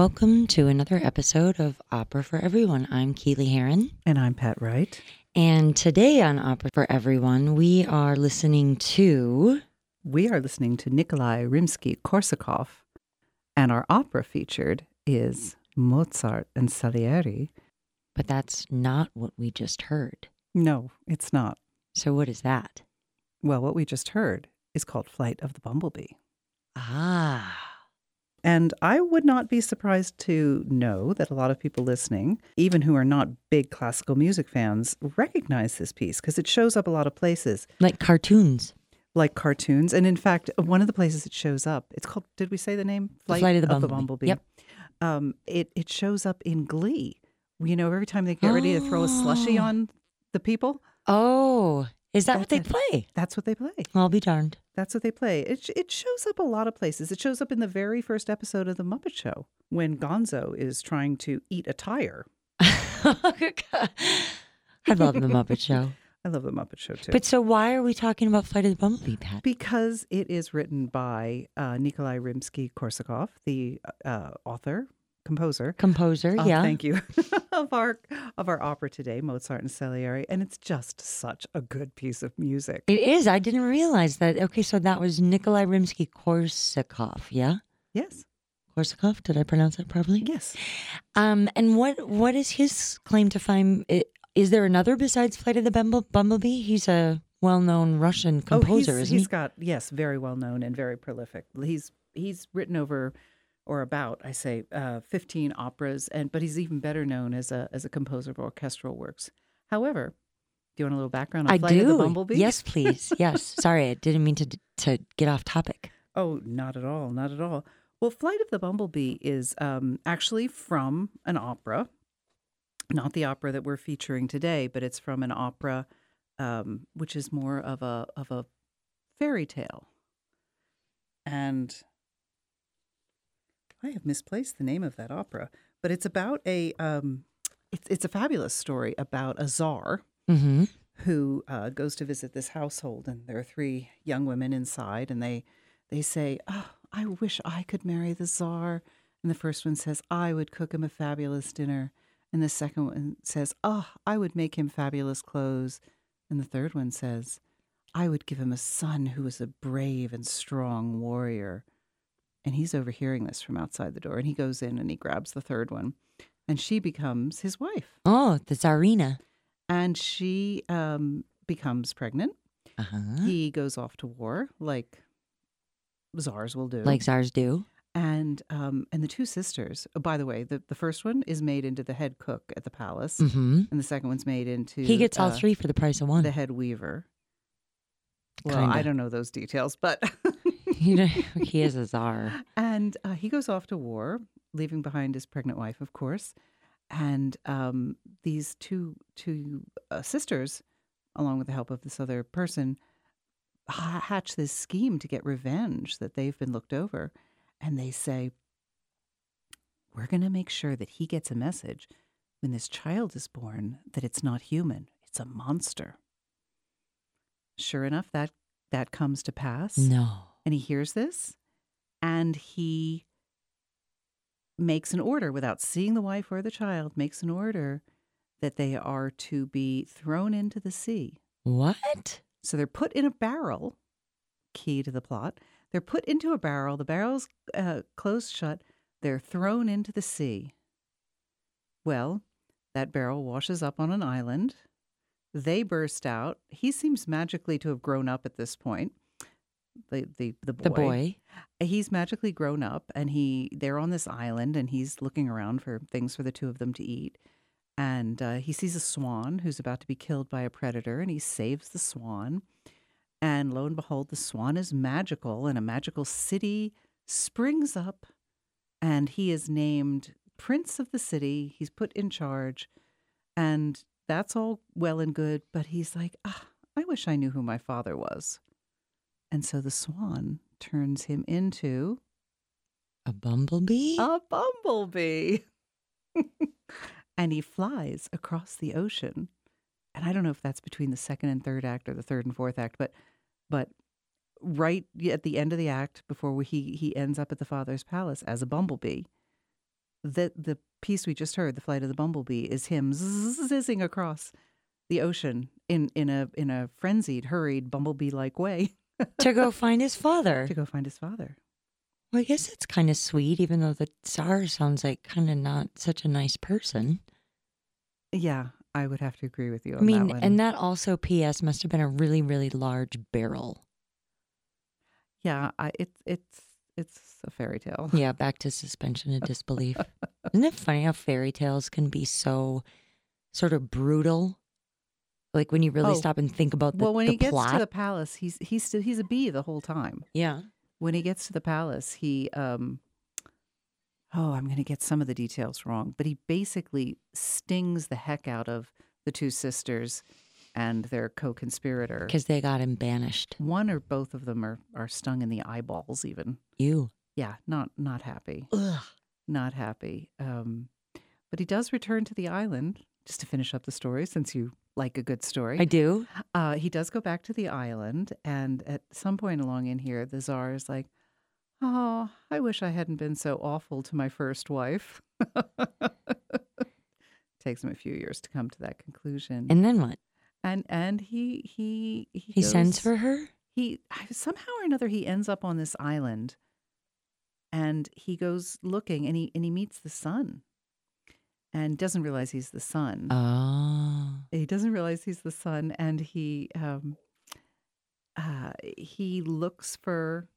Welcome to another episode of Opera for Everyone. I'm Keely Heron. And I'm Pat Wright. And today on Opera for Everyone, we are listening to. We are listening to Nikolai Rimsky Korsakov. And our opera featured is Mozart and Salieri. But that's not what we just heard. No, it's not. So, what is that? Well, what we just heard is called Flight of the Bumblebee. Ah. And I would not be surprised to know that a lot of people listening, even who are not big classical music fans, recognize this piece because it shows up a lot of places. Like cartoons. Like cartoons. And in fact, one of the places it shows up, it's called, did we say the name? Flight, Flight of, the, of Bumblebee. the Bumblebee. Yep. Um, it, it shows up in Glee. You know, every time they get ready to throw a slushy Oh. on the people, Oh, is that what they play? that's what they play. I'll be darned. That's what they play. It, it shows up a lot of places. It shows up in the very first episode of The Muppet Show when Gonzo is trying to eat a tire. I love The Muppet Show. I love The Muppet Show too. But so, why are we talking about Flight of the Bumblebee, Pat? because it is written by uh, Nikolai Rimsky Korsakov, the uh, author, composer. Composer, uh, yeah. Thank you. of our of our opera today, Mozart and Salieri, and it's just such a good piece of music. It is. I didn't realize that. Okay, so that was Nikolai Rimsky Korsakov, yeah? Yes. Korsakov, did I pronounce that properly? Yes. Um, and what what is his claim to fame? Is there another besides Flight of the Bumble- Bumblebee? He's a well-known Russian composer, oh, he's, isn't he's he? He's got yes, very well known and very prolific. He's he's written over or about I say uh, fifteen operas, and but he's even better known as a as a composer of orchestral works. However, do you want a little background on I Flight do. of the Bumblebee? Yes, please. Yes. Sorry, I didn't mean to to get off topic. Oh, not at all, not at all. Well, Flight of the Bumblebee is um, actually from an opera, not the opera that we're featuring today, but it's from an opera um, which is more of a of a fairy tale. And I have misplaced the name of that opera, but it's about a um, it's it's a fabulous story about a czar Mm-hmm. who uh, goes to visit this household, and there are three young women inside, and they they say, "Oh, I wish I could marry the czar." And the first one says, "I would cook him a fabulous dinner," and the second one says, "Oh, I would make him fabulous clothes," and the third one says, "I would give him a son who is a brave and strong warrior." And he's overhearing this from outside the door, and he goes in and he grabs the third one, and she becomes his wife Oh, the Tsarina. and she um, becomes pregnant. Uh-huh. He goes off to war, like czars will do. Like czars do. and um, and the two sisters. Oh, by the way, the, the first one is made into the head cook at the palace, Mm-hmm. and the second one's made into He gets all uh, three for the price of one. the head weaver. Well, I Kinda. don't know those details, but You know, he is a czar. and uh, he goes off to war, leaving behind his pregnant wife, of course. And um, these two two uh, sisters, along with the help of this other person, ha- hatch this scheme to get revenge that they've been looked over, and they say, "We're going to make sure that he gets a message when this child is born that it's not human; it's a monster." Sure enough, that that comes to pass No. And he hears this and he makes an order without seeing the wife or the child makes an order that they are to be thrown into the sea. What? so they're put in a barrel key to the plot they're put into a barrel the barrel's uh, closed shut they're thrown into the sea. Well that barrel washes up on an island. They burst out. He seems magically to have grown up at this point the the the boy. The boy. He's magically grown up, and he they're on this island, and he's looking around for things for the two of them to eat. And uh, he sees a swan who's about to be killed by a predator, and he saves the swan. And lo and behold, the swan is magical, and a magical city springs up, and he is named Prince of the City. He's put in charge, and that's all well and good. But he's like, ah, I wish I knew who my father was. And so the swan turns him into A bumblebee? a bumblebee. and he flies across the ocean. And I don't know if that's between the second and third act or the third and fourth act, but but right at the end of the act before he he ends up at the father's palace as a bumblebee. The the piece we just heard, the flight of the bumblebee, is him zizzing across the ocean in in a in a frenzied, hurried bumblebee like way to go find his father. to go find his father. Well, I guess it's kind of sweet, even though the Tsar sounds like kind of not such a nice person. Yeah, I would have to agree with you. On I mean, that and that also, P.S., must have been a really, really large barrel. yeah, I, it's it's it's a fairy tale. Yeah, back to suspension of disbelief. Isn't it funny how fairy tales can be so sort of brutal? Like when you really Oh, stop and think about the, well, when the he gets plot. to the palace, he's he's still, he's a bee the whole time. yeah. When he gets to the palace, he um oh, I'm going to get some of the details wrong, but he basically stings the heck out of the two sisters and their co-conspirator. Because they got him banished. One or both of them are are stung in the eyeballs even. You. Yeah, not not happy. Ugh. Not happy. Um but he does return to the island just to finish up the story since you like a good story. I do. Uh, he does go back to the island, and at some point along in here, the czar is like, "Oh, I wish I hadn't been so awful to my first wife." Takes him a few years to come to that conclusion, And then what? and and he he He sends goes- for her? he somehow or another he ends up on this island, and he goes looking, and he and he meets the son, and doesn't realize he's the son Oh. he doesn't realize he's the son and he um uh he looks for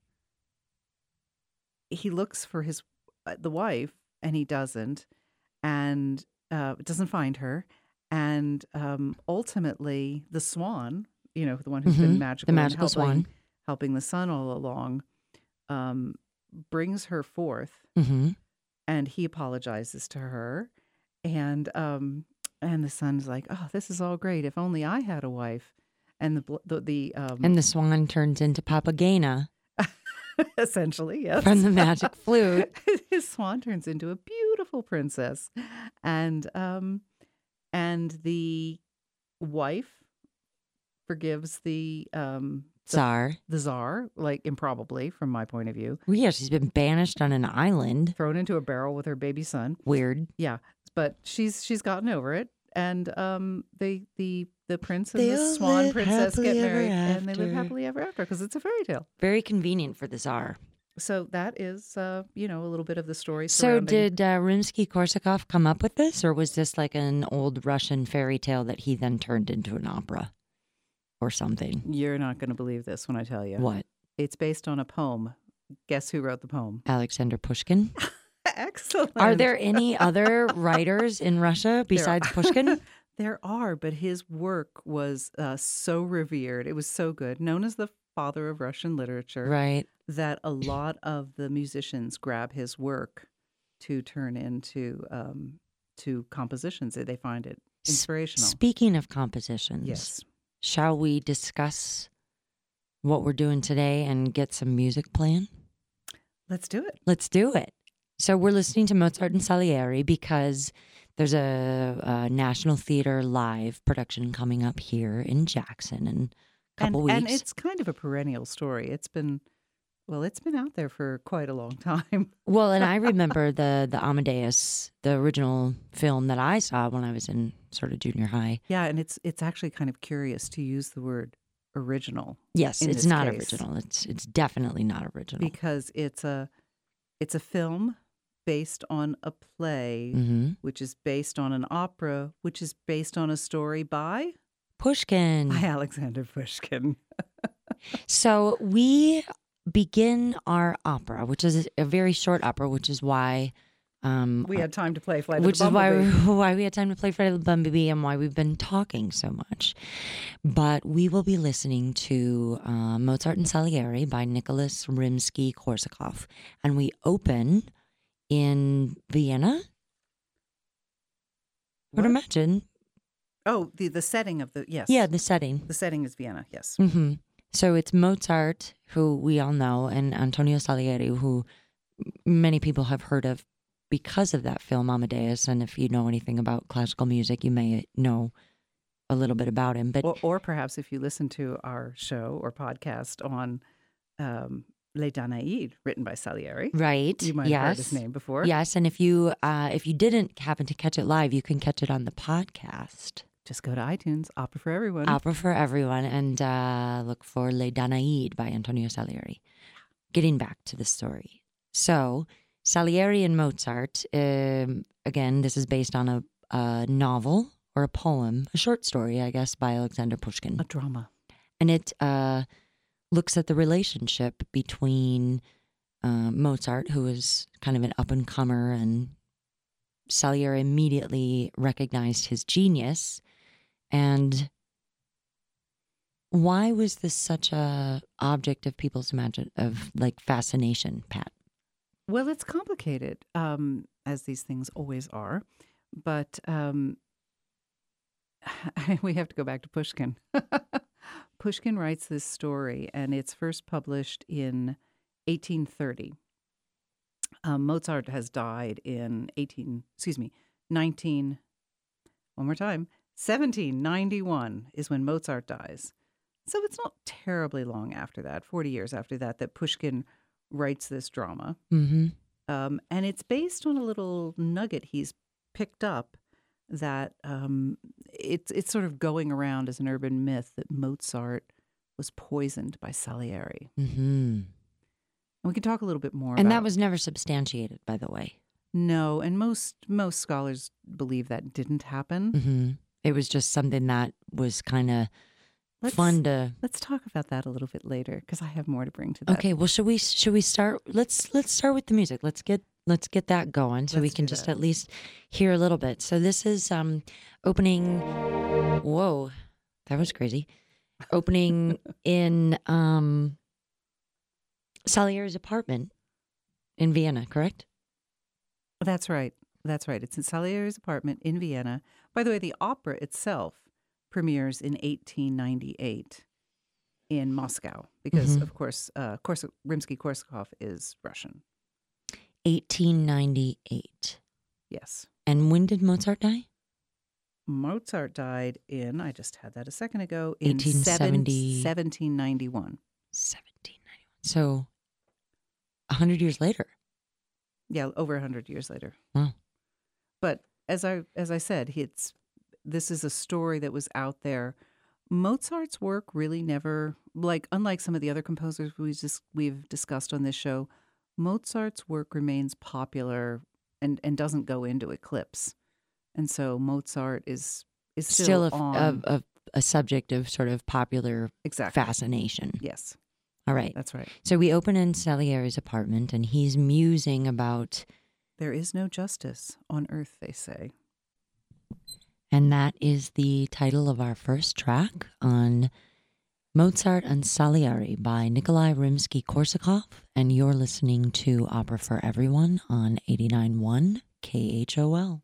he looks for his uh, the wife and he doesn't and uh doesn't find her and um ultimately the swan you know the one who's Mhm, been magical and magical helping, swan. helping the son all along um brings her forth Mm-hmm. and he apologizes to her and um and the son's like oh this is all great if only i had a wife and the the, the um And the swan turns into Papagena essentially yes from the magic flute. his swan turns into a beautiful princess and um and the wife forgives the um the, Tsar. the czar like improbably from my point of view Well, yeah, she's been banished on an island. thrown into a barrel with her baby son Weird. Yeah, but she's she's gotten over it, and um, they the the prince and They the swan princess get married, and they live happily ever after because it's a fairy tale. Very convenient for the czar. So that is, uh, you know, a little bit of the story. So, did uh, Rimsky Korsakov come up with this, or was this like an old Russian fairy tale that he then turned into an opera or something? you're not going to believe this when I tell you. What? It's based on a poem. Guess who wrote the poem? Alexander Pushkin? Excellent. Are there any other writers in Russia besides Pushkin? There are, but his work was uh, so revered. It was so good, known as the father of Russian literature. Right. that a lot of the musicians grab his work to turn into um, to compositions. They find it inspirational. Speaking of compositions, yes, shall we discuss what we're doing today and get some music playing? let's do it. Let's do it. So we're listening to Mozart and Salieri because there's a, a National Theater live production coming up here in Jackson in a couple and, weeks. and it's kind of a perennial story. It's been well, it's been out there for quite a long time. well, and I remember the the Amadeus, the original film that I saw when I was in sort of junior high. yeah, and it's it's actually kind of curious to use the word original Yes, it's not case. original. It's it's definitely not original. because it's a it's a film based on a play, hmm which is based on an opera, which is based on a story by Pushkin. by Alexander Pushkin. So we begin our opera, which is a very short opera, which is why um, we had time to play Flight which the is why why we had time to play Flight of the Bumblebee and why we've been talking so much. But we will be listening to uh, Mozart and Salieri by Nicholas Rimsky-Korsakov, and we open in Vienna. I would What? imagine, Oh, the the setting of the yes. yeah, the setting. the setting is Vienna. Yes. hmm So it's Mozart, who we all know, and Antonio Salieri, who many people have heard of because of that film Amadeus. And if you know anything about classical music, you may know a little bit about him. But Or, or perhaps if you listen to our show or podcast on um, Les Danaïdes, written by Salieri, right, you might yes, have heard his name before. yes. And if you uh, if you didn't happen to catch it live, you can catch it on the podcast. Just go to iTunes, Opera for Everyone. Opera for everyone, and uh, look for Les Danaïdes by Antonio Salieri. Getting back to the story. So, Salieri and Mozart, um, again, this is based on a, a novel or a poem, a short story, I guess, by Alexander Pushkin. a drama. And it uh, looks at the relationship between uh, Mozart, who is kind of an up and comer, and Salieri immediately recognized his genius. And why was this such a object of people's imagine of like fascination, Pat? Well, it's complicated, um, as these things always are. But um, we have to go back to Pushkin. Pushkin writes this story, and it's first published in 1830. Um, Mozart has died in 18, excuse me, 19, one more time, 1791 is when Mozart dies. So it's not terribly long after that, 40 years after that, that Pushkin writes this drama. Mm-hmm. Um, and it's based on a little nugget he's picked up that um, it's it's sort of going around as an urban myth that Mozart was poisoned by Salieri. Mm-hmm. And we can talk a little bit more. And that was never substantiated, by the way. no, and most most scholars believe that didn't happen. Mm-hmm. It was just something that was kind of Let's- fun to. Let's talk about that a little bit later because I have more to bring to that. Okay, well, should we should we start? Let's let's start with the music. Let's get let's get that going so we Let's can just that. at least hear a little bit. So this is um opening. Whoa, that was crazy. Opening in um Salieri's apartment in Vienna, correct? That's right. That's right. It's in Salieri's apartment in Vienna. By the way, the opera itself premieres in 1898 in Moscow because, Mhm. of course, uh, Kors- Rimsky-Korsakov is Russian. 1898. Yes. And when did Mozart die? Mozart died in, I just had that a second ago, in 1870. 1791. 1791. So, a hundred years later. Yeah, over 100 years later. Wow. But as I as I said, it's this is a story that was out there. Mozart's work really never like unlike some of the other composers we just we've discussed on this show, Mozart's work remains popular and and doesn't go into eclipse. And so Mozart is is still, Still, a, on a, a, a subject of sort of popular exactly. fascination. Yes, All right. that's right. So we open in Salieri's apartment and he's musing about, There is no justice on earth, they say. and that is the title of our first track on Mozart and Salieri by Nikolai Rimsky Korsakov. And you're listening to Opera for Everyone on 89.1 KHOL.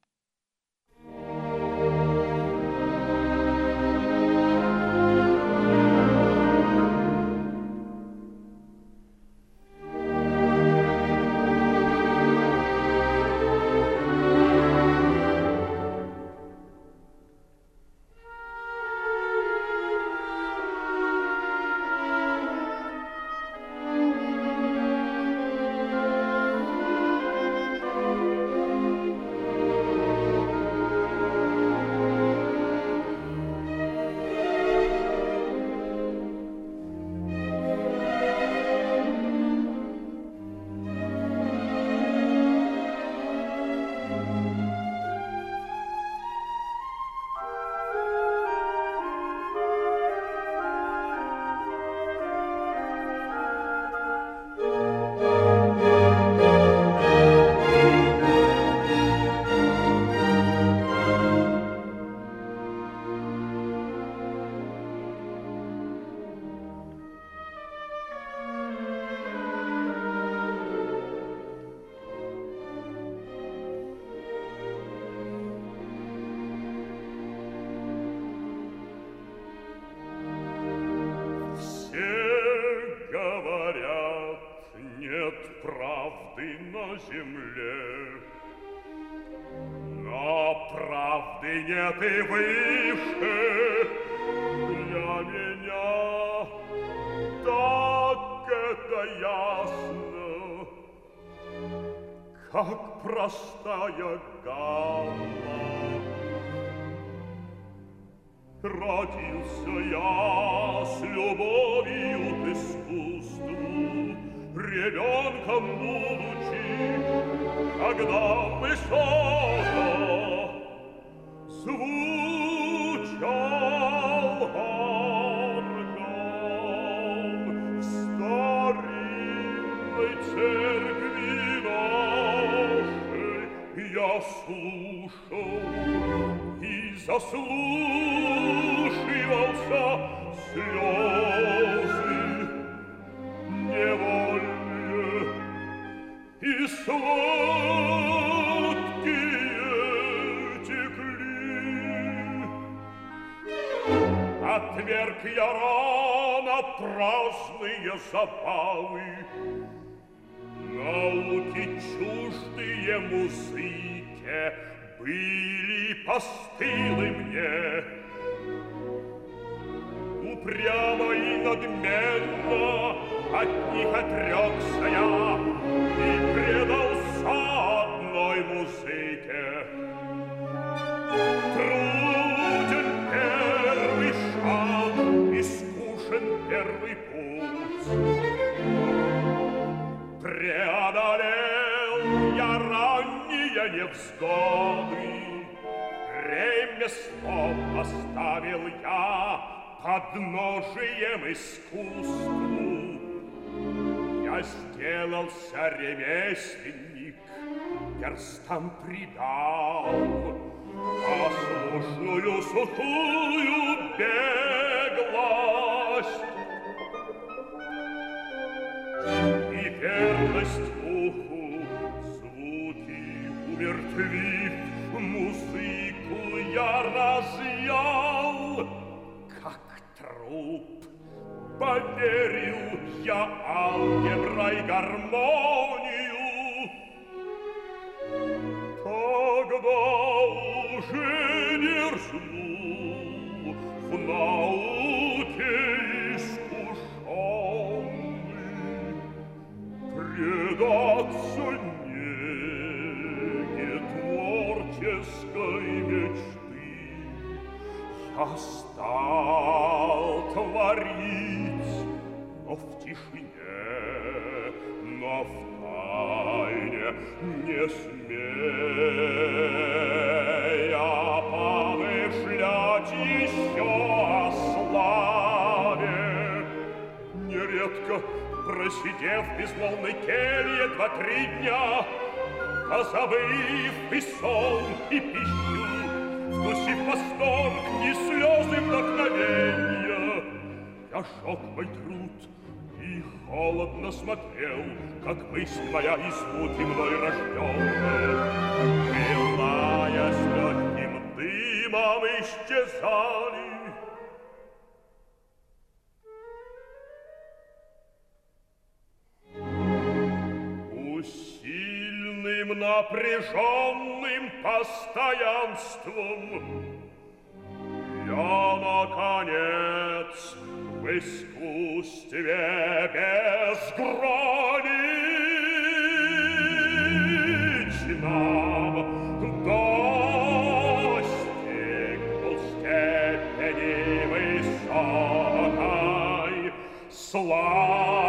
Я стал творить, но в тишине, но в тайне, не смея помышлять еще о славе. Нередко, просидев в безмолвной келье два-три дня, Позабыв и сон, и пищу, Вкусив восторг и слезы вдохновенья, Я сжег мой труд и холодно смотрел, Как мысль моя и звуки мной рожденные, Пылая с легким дымом, исчезали. Усильным напряженным постоянством Я, наконец, в искусстве безграничном Достигнул степени высокой, Слава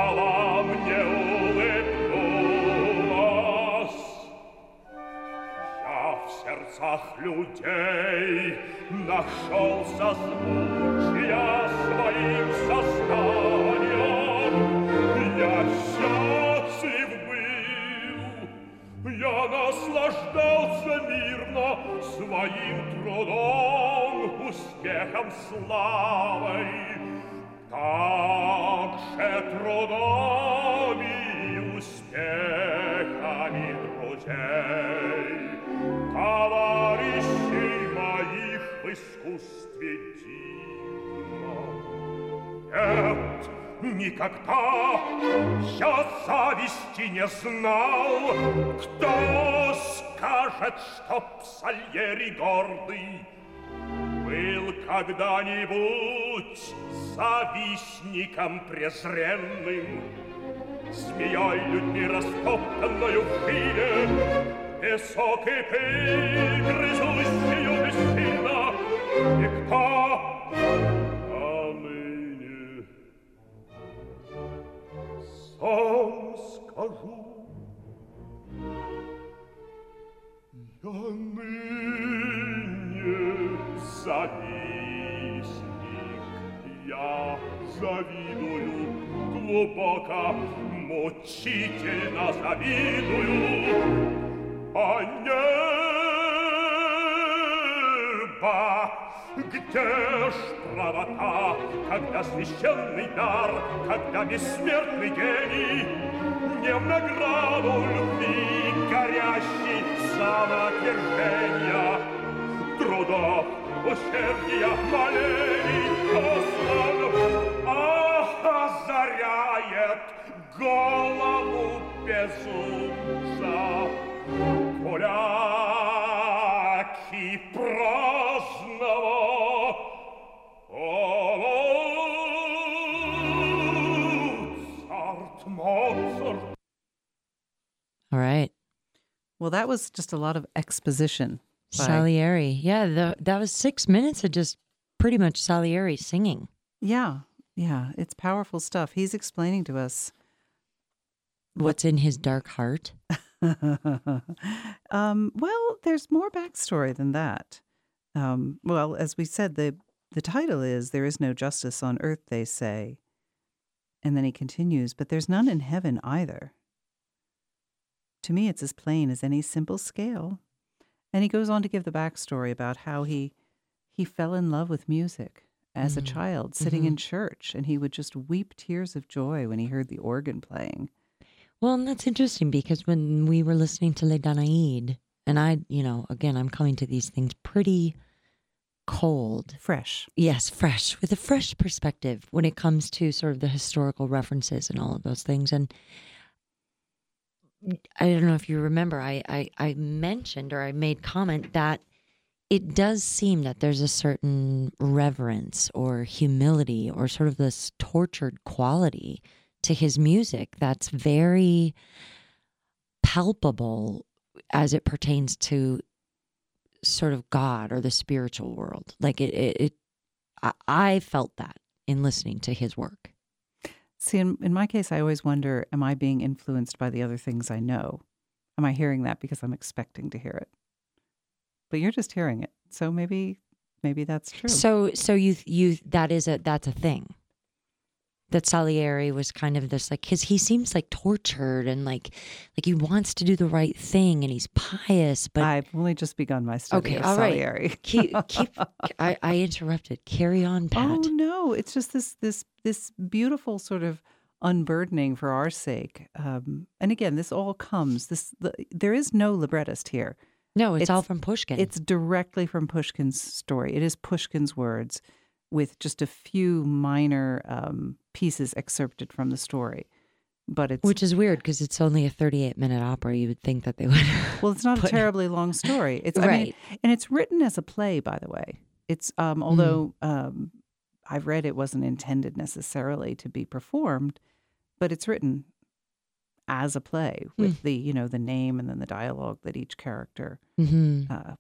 Сердцах людей нашел созвучия своим сознанием. Я счастлив был, я наслаждался мирно своим трудом, успехом, славой. Так же трудами и успехами друзей, товарищей моих в искусстве дивном. Нет, никогда я зависти не знал. Кто скажет, что Сальери гордый был когда-нибудь завистником презренным, змеей людьми растоптанную в пыле, песок и пыль, грызущую бессильно, и кто, а ныне сам скажу, я ныне завистник, я завидую глубоко, мучительно завидую, а небо, где ж правота, когда священный дар, когда бессмертный гений не в награду любви горящий самоотвержения, трудов, усердия, молений, послан, озаряет голову безумца. All right. Well, that was just a lot of exposition. By... Salieri. Yeah, the, that was six minutes of just pretty much Salieri singing. Yeah, yeah. It's powerful stuff. He's explaining to us what's what... in his dark heart. um, well, there's more backstory than that. Um, well, as we said, the the title is "There is no justice on earth," they say, and then he continues, "But there's none in heaven either." To me, it's as plain as any simple scale. And he goes on to give the backstory about how he he fell in love with music as a Mhm. child, sitting in church, and he would just weep tears of joy when he heard the organ playing. Well, and that's interesting because when we were listening to Le Danaïde, and I, you know, again, I'm coming to these things pretty cold. Fresh. Yes, fresh, with a fresh perspective when it comes to sort of the historical references and all of those things. And I don't know if you remember, I, I, I mentioned or I made comment that it does seem that there's a certain reverence or humility or sort of this tortured quality to his music that's very palpable as it pertains to sort of God or the spiritual world. Like it, it, it I, I felt that in listening to his work. See, in, in my case, I always wonder am I being influenced by the other things I know? Am I hearing that because I'm expecting to hear it? But you're just hearing it. So maybe maybe that's true. So, so you, you, that is a, that's a thing. That Salieri was kind of this like, cause he seems like tortured and like, like he wants to do the right thing and he's pious, but I've only just begun my study Okay, of all right. Salieri. keep, keep, I, I interrupted. Carry on, Pat. Oh no, it's just this this this beautiful sort of unburdening for our sake. Um, and again, this all comes. This the, there is no librettist here. no, it's, all from Pushkin. It's directly from Pushkin's story. It is Pushkin's words, with just a few minor um, pieces excerpted from the story. But it's which is weird because it's only a 38 minute opera. You would think that they would. well, it's not a terribly long story. It's I mean, Right. and it's written as a play, by the way. It's Mm. um, although um, I've read it wasn't intended necessarily to be performed, but it's written as a play Hmm. with the you know the name and then the dialogue that each character hmm uh,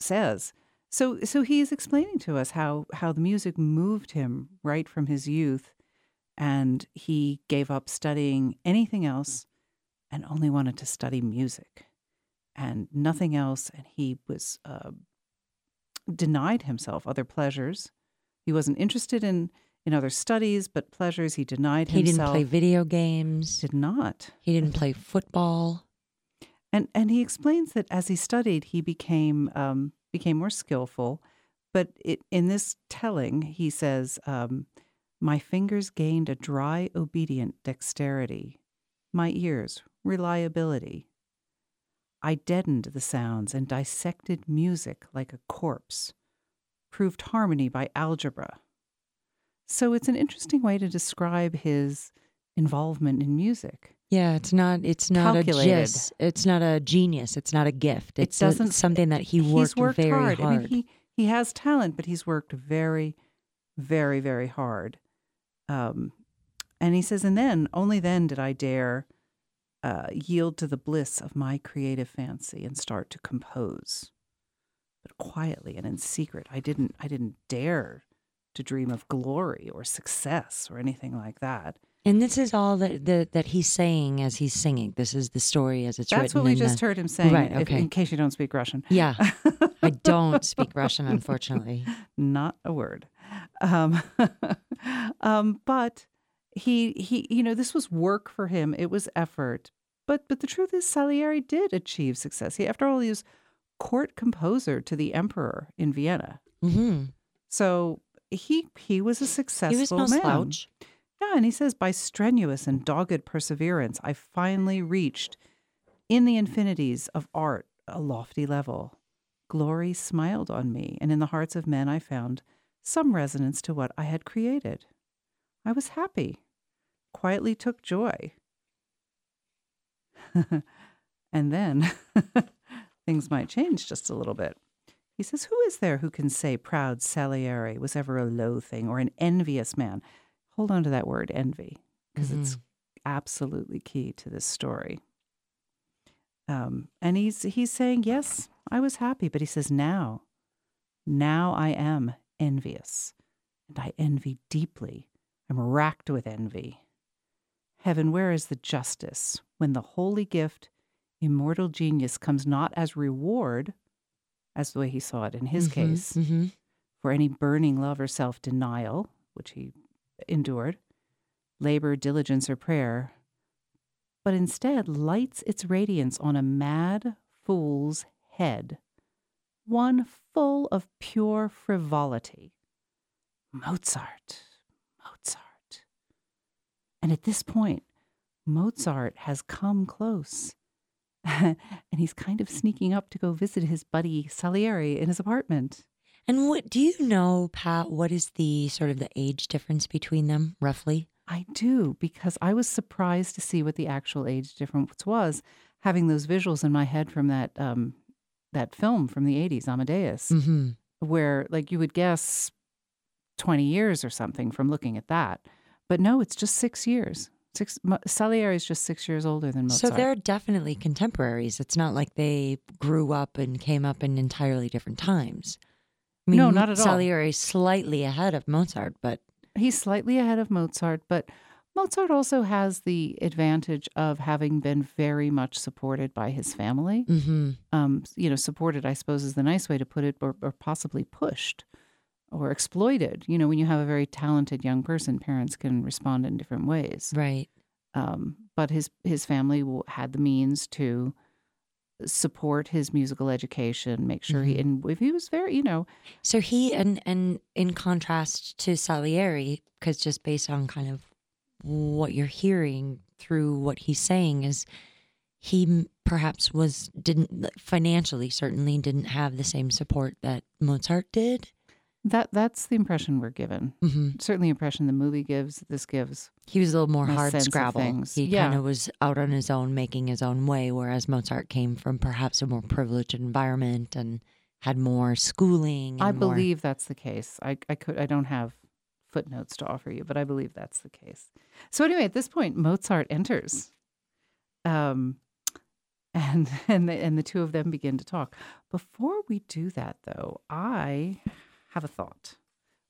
says. So so he's explaining to us how how the music moved him right from his youth, and he gave up studying anything else, and only wanted to study music, and nothing else. And he was uh, denied himself other pleasures. He wasn't interested in in other studies, but pleasures he denied himself. He didn't play video games. Did not. He didn't play football. And and he explains that as he studied, he became um, became more skillful. But it, in this telling, he says, um, "My fingers gained a dry, obedient dexterity. My ears reliability. I deadened the sounds and dissected music like a corpse. Proved harmony by algebra. So it's an interesting way to describe his involvement in music. Yeah, it's not. It's not Calculated. a gist. It's not a genius. It's not a gift. It It's a- doesn't- something that he worked, he's worked very hard. hard. I mean, he he has talent, but he's worked very, very, very hard. Um, and he says, and then only then did I dare uh, yield to the bliss of my creative fancy and start to compose, but quietly and in secret. I didn't I didn't dare to dream of glory or success or anything like that. And this is all that, that that he's saying as he's singing. This is the story as it's That's written. what we just the, heard him saying. Right, if- okay. in case you don't speak Russian. Yeah, I don't speak Russian, unfortunately. not a word. Um, um, but he he you know this was work for him. It was effort. But but the truth is Salieri did achieve success. He after all he was court composer to the emperor in Vienna. hmm So he he was a successful He was no man. slouch. Yeah, and he says by strenuous and dogged perseverance I finally reached in the infinities of art a lofty level. Glory smiled on me, and in the hearts of men I found some resonance to what I had created. I was happy, quietly took joy. and then things might change just a little bit. He says, Who is there who can say proud Salieri was ever a low thing or an envious man? Hold on to that word, envy, because it's absolutely key to this story. Um, and he's he's saying, Yes, I was happy, but he says, Now, now I am envious, and I envy deeply. I'm racked with envy. Heaven, where is the justice when the holy gift, immortal genius, comes not as reward, as the way he saw it in his Mhm, case, mhm. for any burning love or self denial, which he endured, labor, diligence, or prayer, but instead lights its radiance on a mad fool's head, one full of pure frivolity. Mozart, Mozart. And at this point, Mozart has come close. and he's kind of sneaking up to go visit his buddy Salieri in his apartment. And what do you know, Pat? What is the sort of the age difference between them, roughly? I do because I was surprised to see what the actual age difference was, having those visuals in my head from that um, that film from the '80s, Amadeus, Mm-hmm. where like you would guess twenty years or something from looking at that, but no, it's just six years. Six Salieri is just six years older than Mozart. So they're definitely contemporaries. It's not like they grew up and came up in entirely different times. I No, not at all. Salieri is slightly ahead of Mozart, but He's slightly ahead of Mozart, but Mozart also has the advantage of having been very much supported by his family. mhm. um, you know, supported, I suppose is the nice way to put it, or, or possibly pushed or exploited. You know, when you have a very talented young person, parents can respond in different ways. right. Um, but his his family had the means to support his musical education, make sure he, mm-hmm. and if he was very, you know, So he and and in contrast to Salieri, because just based on kind of what you're hearing through what he's saying is he perhaps was didn't financially certainly didn't have the same support that Mozart did. That that's the impression we're given. hmm Certainly, the impression the movie gives. This gives. He was a little more hard scrabble. He Yeah. kind of was out on his own, making his own way, whereas Mozart came from perhaps a more privileged environment and had more schooling. And I more- believe that's the case. I, I could I don't have footnotes to offer you, but I believe that's the case. So anyway, at this point, Mozart enters, um, and and the, and the two of them begin to talk. Before we do that, though, I have a thought.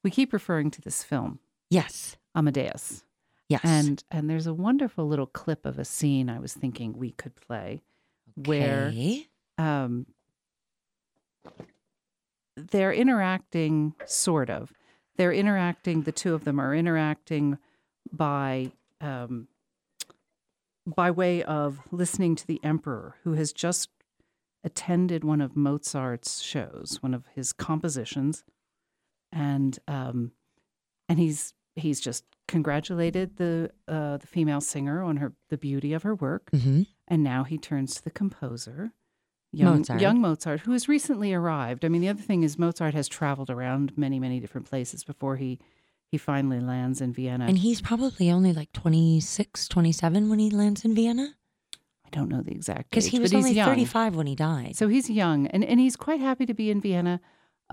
We keep referring to this film, Yes. Amadeus, Yes. and and there's a wonderful little clip of a scene I was thinking we could play, where Okay. um, they're interacting sort of they're interacting the two of them are interacting by um, by way of listening to the emperor who has just attended one of mozart's shows one of his compositions and um, and he's he's just congratulated the uh, the female singer on her the beauty of her work hmm and now he turns to the composer, young Mozart. young Mozart, who has recently arrived. I mean, the other thing is Mozart has traveled around many, many different places before he he finally lands in Vienna. And he's probably only like 26, 27 when he lands in Vienna. I don't know the exact Because he was only 35 when he died. So he's young, and, and he's quite happy to be in Vienna,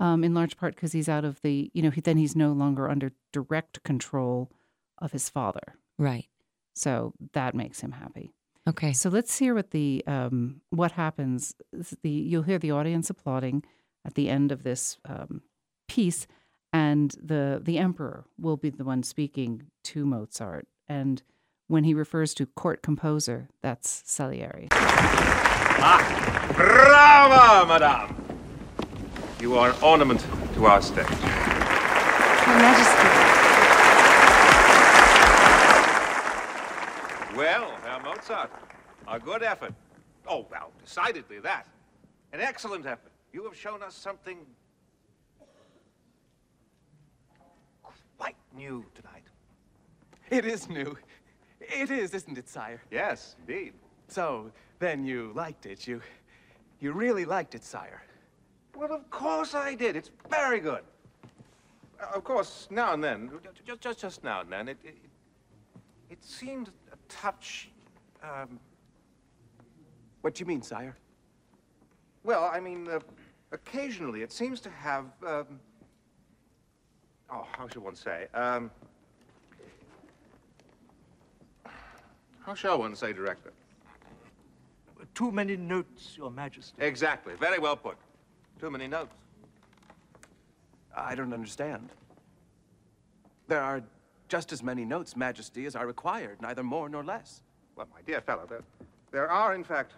um, in large part because he's out of the, you know, he, then he's no longer under direct control of his father. right. So that makes him happy. Okay. So let's hear what the um, what happens. The you'll hear the audience applauding at the end of this um, piece, and the the emperor will be the one speaking to Mozart. And when he refers to court composer, that's Salieri. Ah, Brava, madame! You are an ornament to our state. Your Majesty. Well, Herr Mozart, a good effort. Oh, well, decidedly that. An excellent effort. You have shown us something quite new tonight. It is new. It is, isn't it, sire? Yes, indeed. So, then you liked it. You you really liked it, sire. Well, of course I did. It's very good. Uh, Of course, now and then, just just, just now and then, it, it it seemed a touch. Um, What do you mean, sire? well, I mean, uh, occasionally it seems to have. Um, oh, how should one say? Um, how shall one say, director? Too many notes, Your Majesty. Exactly. Very well put. Too many notes. I don't understand. There are just as many notes, Majesty, as are required, neither more nor less. Well, my dear fellow, there, there are, in fact,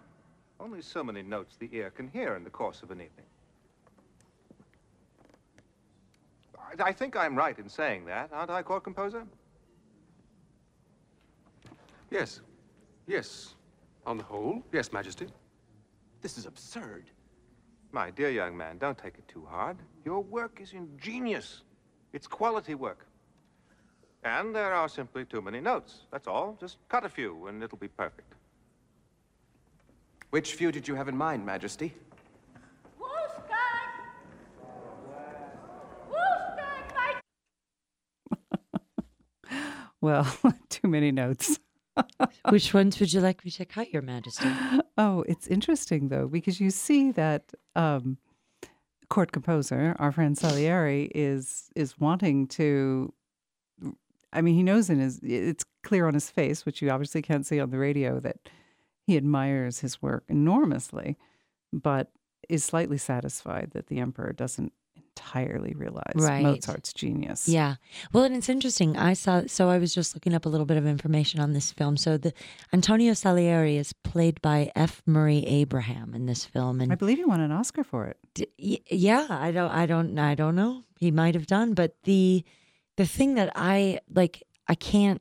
only so many notes the ear can hear in the course of an evening. I, I think I'm right in saying that, aren't I, court composer? Yes. Yes. On the whole, yes, Majesty. This is absurd. My dear young man, don't take it too hard. Your work is ingenious. It's quality work. And there are simply too many notes. That's all. Just cut a few and it'll be perfect. Which few did you have in mind, Majesty? Wolfgang! Wolfgang, my Well, too many notes. Which ones would you like me to cut, Your Majesty? Oh, it's interesting though because you see that um, court composer, our friend Salieri, is is wanting to. I mean, he knows in his it's clear on his face, which you obviously can't see on the radio, that he admires his work enormously, but is slightly satisfied that the emperor doesn't entirely realize Right. Mozart's genius. Yeah. Well, and it's interesting. I saw, so I was just looking up a little bit of information on this film. So the Antonio Salieri is played by F. Murray Abraham in this film. And I believe he won an Oscar for it. D- yeah i don't i don't i don't know he might have done but the the thing that i like i can't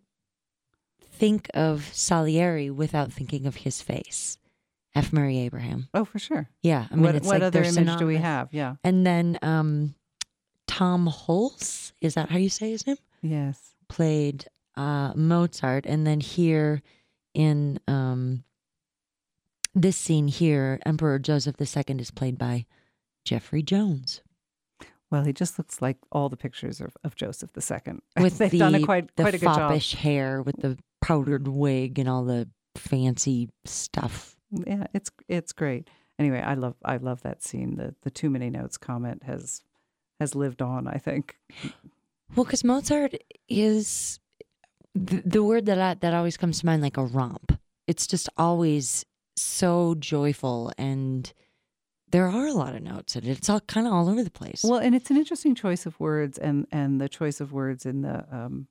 think of salieri without thinking of his face f murray abraham Oh, for sure. yeah i mean what it's what like other image do we have? Yeah. and then um tom hulce is that how you say his name Yes. played uh mozart and then here in um this scene here emperor joseph ii is played by jeffrey jones Well, he just looks like all the pictures of, of Joseph II. with They've the, done a quite the quite a foppish hair with the powdered wig and all the fancy stuff. Yeah, it's it's great. Anyway, I love I love that scene. The the too many notes comment has has lived on. I think. Well, because Mozart is the, the word that I, that always comes to mind, like a romp. It's just always so joyful, and there are a lot of notes and it. It's all kind of all over the place. Well, and it's an interesting choice of words, and and the choice of words in the um,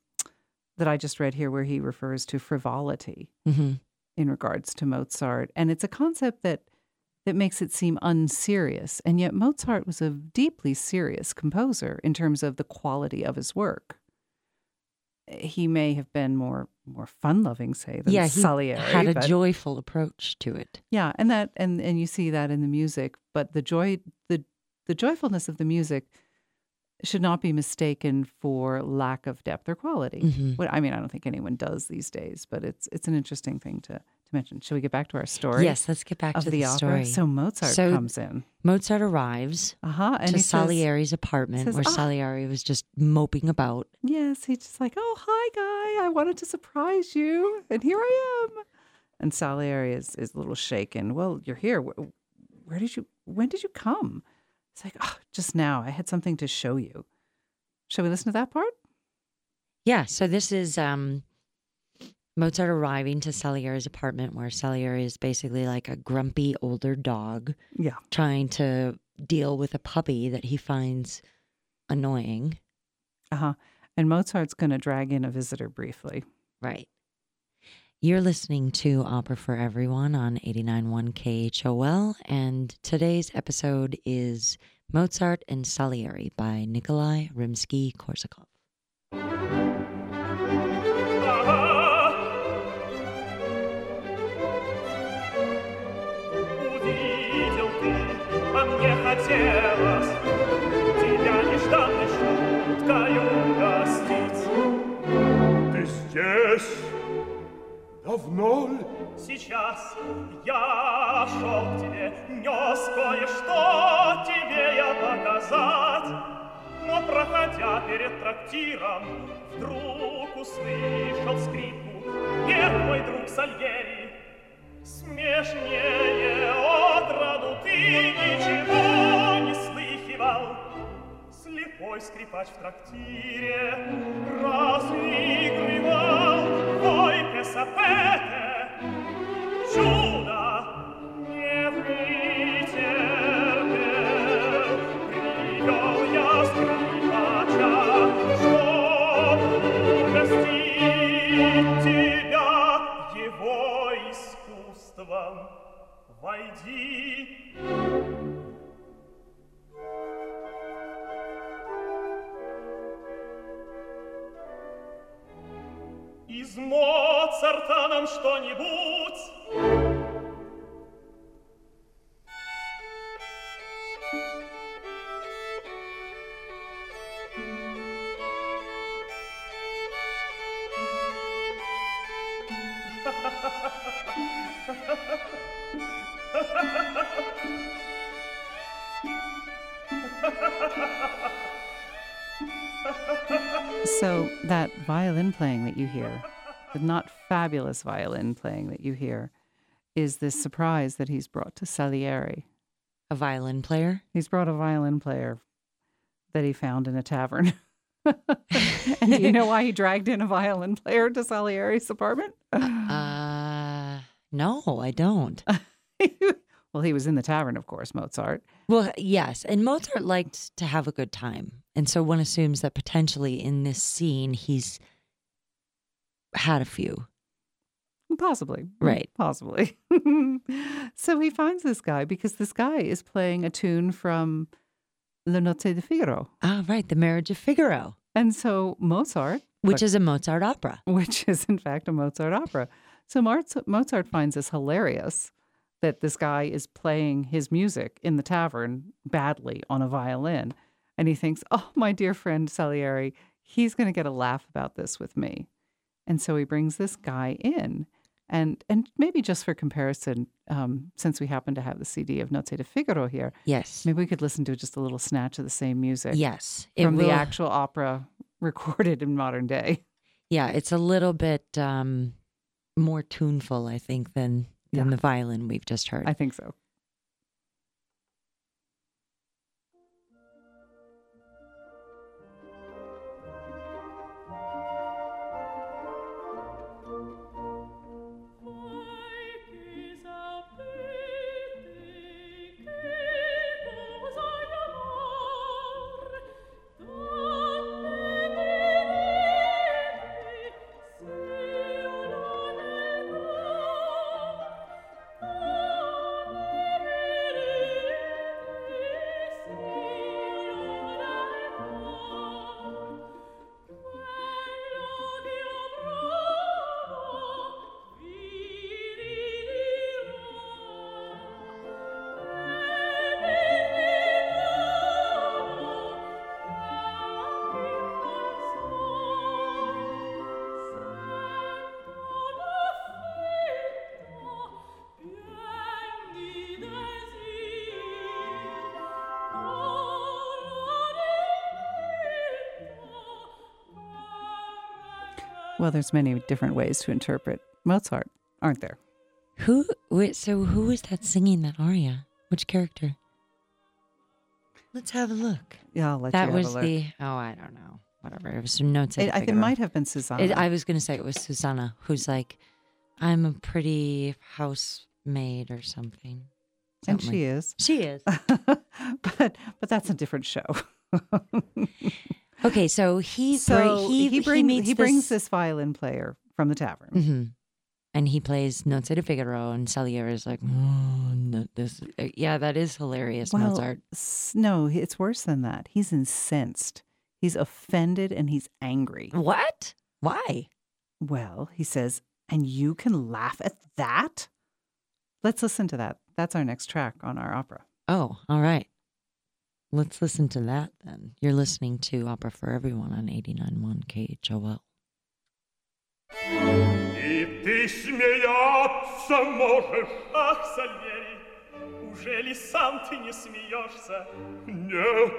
that I just read here, where he refers to frivolity hmm in regards to Mozart, and it's a concept that that makes it seem unserious, and yet Mozart was a deeply serious composer in terms of the quality of his work. He may have been more more fun loving, say, than yeah, he Salieri. had a but- joyful approach to it. Yeah, and that and and you see that in the music, but the joy the the joyfulness of the music should not be mistaken for lack of depth or quality. Mhm. What I mean, I don't think anyone does these days, but it's it's an interesting thing to to mention. Shall we get back to our story? Yes, let's get back to the, the, opera. story. So Mozart So comes in. Mozart arrives Uh huh. And to he says, Salieri's apartment says, where "Ah." Salieri was just moping about. Yes, he's just like, oh, hi, guy. I wanted to surprise you, and here I am. And Salieri is, is a little shaken. Well, you're here. Wh- Where did you, when did you come? It's like, oh, just now. I had something to show you. Shall we listen to that part? Yeah, so this is um, Mozart arriving to Salieri's apartment where Salieri is basically like a grumpy older dog Yeah. trying to deal with a puppy that he finds annoying. Uh huh. And Mozart's going to drag in a visitor briefly. Right. You're listening to Opera for Everyone on 89.1 KHOL, and today's episode is Mozart and Salieri by Nikolai Rimsky Korsakov. Yeah. Давно ли? Сейчас я шел к тебе, нес кое-что тебе я показать. Но, проходя перед трактиром, вдруг услышал скрипку. Нет, мой друг Сальери, смешнее отроду ты ничего не слыхивал. Слепой скрипач в трактире разыгрывал sapete нам что-нибудь? So that violin playing that you hear, the not fabulous violin playing that you hear, is this surprise that he's brought to Salieri. A violin player? He's brought a violin player that he found in a tavern. and do you know why he dragged in a violin player to Salieri's apartment? Uh, no, I don't. well, he was in the tavern, of course, Mozart. Well, yes. And Mozart liked to have a good time. And so one assumes that potentially in this scene, he's had a few. Possibly. Right. Possibly. so he finds this guy because this guy is playing a tune from Le Nozze di Figaro. Ah, right. The Marriage of Figaro, And so Mozart, which is a Mozart opera. which is in fact a Mozart opera. So Mozart finds this hilarious that this guy is playing his music in the tavern badly on a violin. And he thinks, oh, my dear friend Salieri, he's going to get a laugh about this with me. And so he brings this guy in. And, and maybe just for comparison, um, since we happen to have the CD of Nozze di Figaro here, Yes. maybe we could listen to just a little snatch of the same music Yes. From the actual opera recorded in modern day. Yeah, it's a little bit um, more tuneful, I think, than than Yeah. the violin we've just heard. I think so. Well, there's many different ways to interpret Mozart, aren't there? Who? Wait, so who was that singing that aria? Which character? Let's have a look. Yeah, I'll let that you have was a look. the. Oh, I don't know. Whatever. It was some notes. I It, could I, it figure out. might have been Susanna. It, I was going to say it was Susanna, who's like, I'm a pretty housemaid or something. and Something she like- is. She is. but but that's a different show. Okay, so he br- so he he, brings meets he brings this violin player from the tavern. hmm and he plays Nozze de Figaro, and Salieri is like, oh, no, this, uh, yeah, that is hilarious, well, Mozart. no, it's worse than that. He's incensed. He's offended and he's angry. What? Why? Well, he says, and you can laugh at that? Let's listen to that. That's our next track on our opera. Oh, all right. Let's listen to that then. You're listening to Opera for Everyone on 89.1 KHOL. И ты смеяться можешь. Ах, Сальери, уже ли сам ты не смеешься? Нет,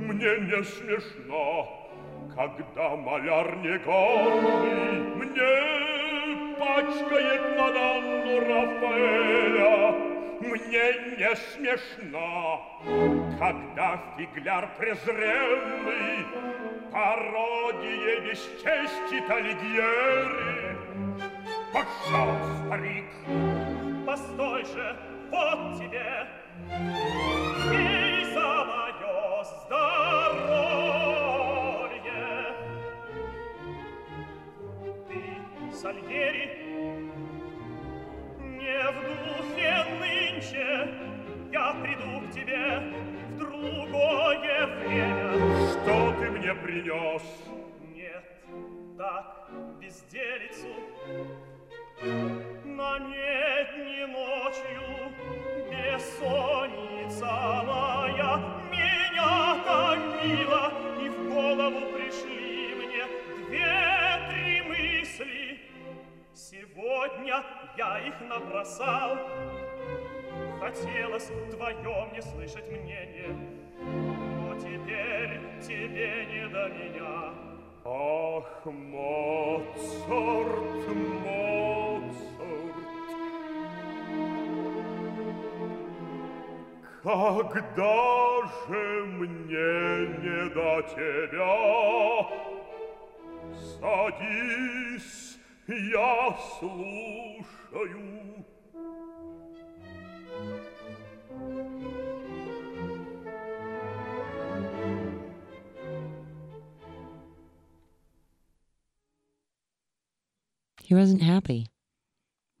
мне не смешно, когда маляр негодный мне пачкает Мадонну Рафаэля. Мне не смешно, когда фигляр презренный пародия бесчестит Алигьери. Пошел, старик, Постой же, вот тебе. Пей за мое здоровье. Ты, Сальери, не в духе нынче. Я приду к тебе в другое время. что ты мне принес? Нет, так, безделицу. На медни ночью бессонница моя меня томила, и в голову пришли мне две-три мысли. Сегодня я их набросал, хотелось вдвоем не слышать мнение, но теперь тебе не до меня. Ах, Моцарт, Моцарт. Когда же мне не до тебя? Садись, я слушаю. He wasn't happy.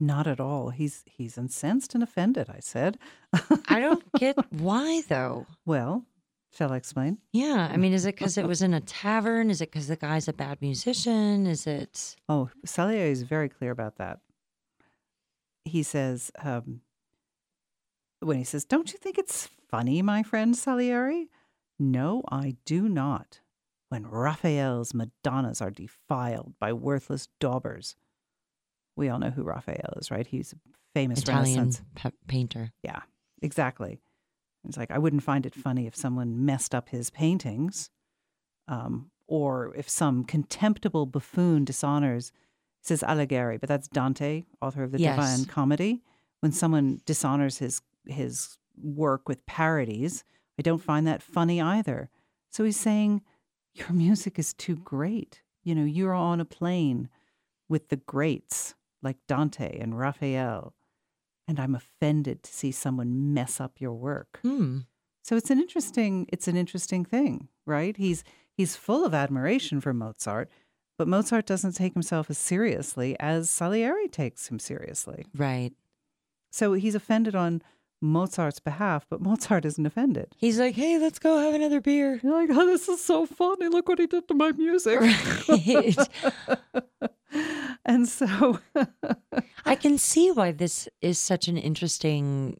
Not at all. He's he's incensed and offended, I said. I don't get why, though. Well, shall I explain? Yeah. I mean, is it because it was in a tavern? Is it because the guy's a bad musician? Is it. Oh, Salieri is very clear about that. He says, um, when he says, Don't you think it's funny, my friend Salieri? No, I do not. When Raphael's Madonnas are defiled by worthless daubers. We all know who Raphael is, right? He's a famous Italian Renaissance. painter. Yeah, exactly. It's like, I wouldn't find it funny if someone messed up his paintings um, or if some contemptible buffoon dishonors, says Alighieri, but that's Dante, author of the Yes. Divine Comedy. When someone dishonors his, his work with parodies, I don't find that funny either. So he's saying, Your music is too great. You know, you're on a plane with the greats like Dante and Raphael and I'm offended to see someone mess up your work. Hmm. So it's an interesting it's an interesting thing, right? He's he's full of admiration for Mozart, but Mozart doesn't take himself as seriously as Salieri takes him seriously. Right. So he's offended on Mozart's behalf, but Mozart isn't offended. He's like, hey, let's go have another beer. You're like, oh, this is so funny. Look what he did to my music. Right. and so I can see why this is such an interesting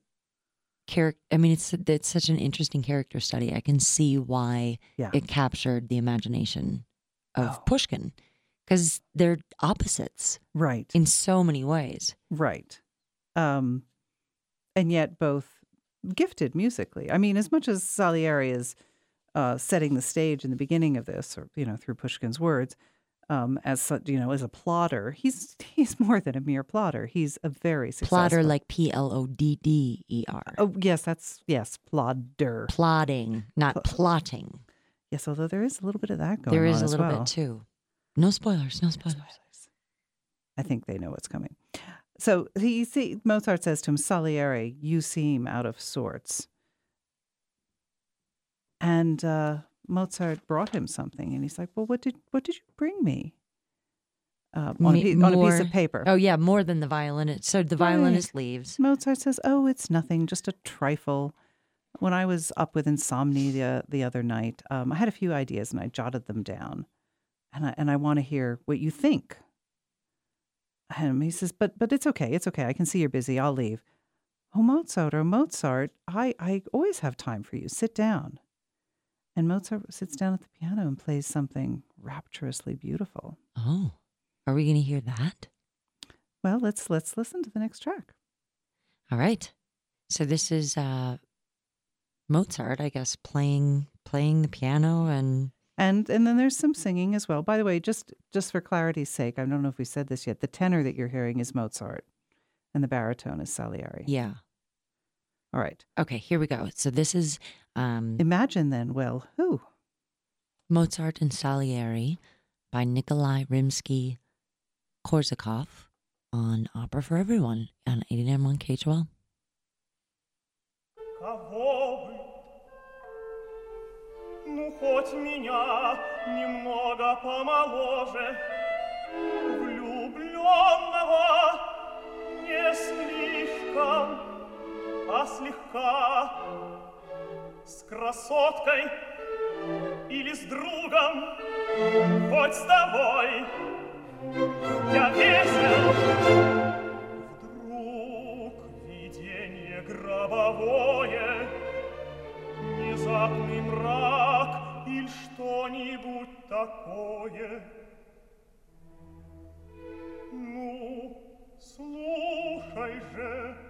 character. I mean, it's it's such an interesting character study. I can see why Yeah. it captured the imagination of Oh. Pushkin because they're opposites right. in so many ways. Right. Um, and yet both gifted musically. I mean, as much as Salieri is uh, setting the stage in the beginning of this, or, you know, through Pushkin's words, um, as you know, as a plotter. He's he's more than a mere plotter. He's a very successful Plotter like P L O D D E R. Oh yes, that's yes, plodder. Plodding, not plotting. Yes, although there is a little bit of that going There on a little well. bit too. No spoilers. No spoilers. I think they know what's coming. So he see Mozart says to him, Salieri, you seem out of sorts. And uh, Mozart brought him something, and he's like, "Well, what did what did you bring me?" Uh, on, a piece, on a piece of paper. Oh yeah, more than the violinist. So the violinist leaves. Mozart says, "Oh, it's nothing, just a trifle." When I was up with insomnia the other night, um, I had a few ideas and I jotted them down, and I and I want to hear what you think. And he says, "But but it's okay, it's okay. I can see you're busy. I'll leave." Oh, Mozart, oh Mozart, I I always have time for you. Sit down. And Mozart sits down at the piano and plays something rapturously beautiful. Oh, are we going to hear that? Well, let's let's listen to the next track. All right. So this is uh, Mozart, I guess, playing playing the piano and And and then there's some singing as well. By the way, just just for clarity's sake, I don't know if we said this yet. The tenor that you're hearing is Mozart, and the baritone is Salieri. yeah. All right. Okay, here we go. So this is um, Imagine then, well, who? Mozart and Salieri by Nikolai Rimsky Korsakov on Opera for Everyone on 89.1 KHL. Кого бы, ну хоть меня немного помоложе, влюбленного не слишком, а слегка, с красоткой или с другом, хоть с тобой, я весел. Вдруг видение гробовое, Внезапный мрак или что-нибудь такое. Ну, слушай же.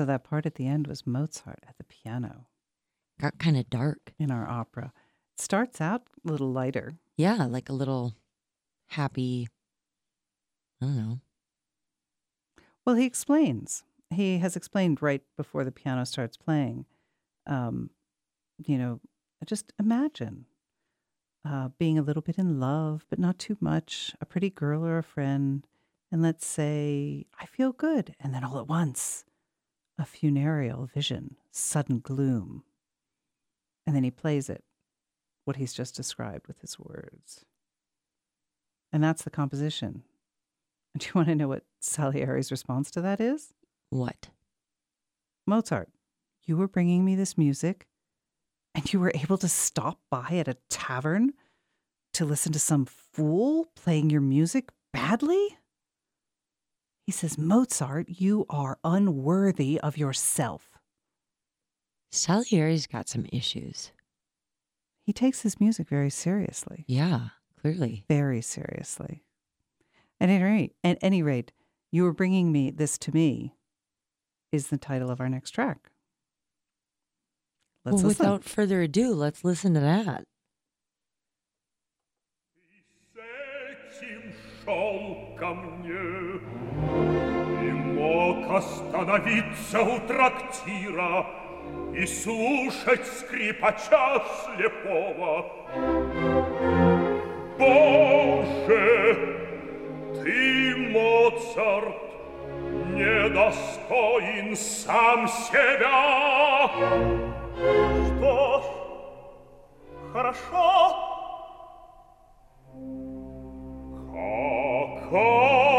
So that part at the end was Mozart at the piano Got kind of dark. in our opera. It starts out a little lighter. Yeah, like a little happy. I don't know. Well, he explains. He has explained right before the piano starts playing. Um, you know, just imagine uh, being a little bit in love, but not too much, a pretty girl or a friend. And let's say, I feel good. And then all at once, a funereal vision, sudden gloom. And then he plays it, what he's just described with his words. And that's the composition. Do you want to know what Salieri's response to that is? What? Mozart, you were bringing me this music and you were able to stop by at a tavern to listen to some fool playing your music badly? He says, Mozart, you are unworthy of yourself. Salieri's got some issues. He takes his music very seriously, Yeah, clearly. very seriously. At any rate, at any rate, you were bringing me this to me is the title of our next track. Let's well, listen. without further ado, let's listen to that. С этим шел ко мне И мог остановиться у трактира И слушать скрипача слепого Боже, ты, Моцарт, недостоин сам себя Что ж, хорошо Какая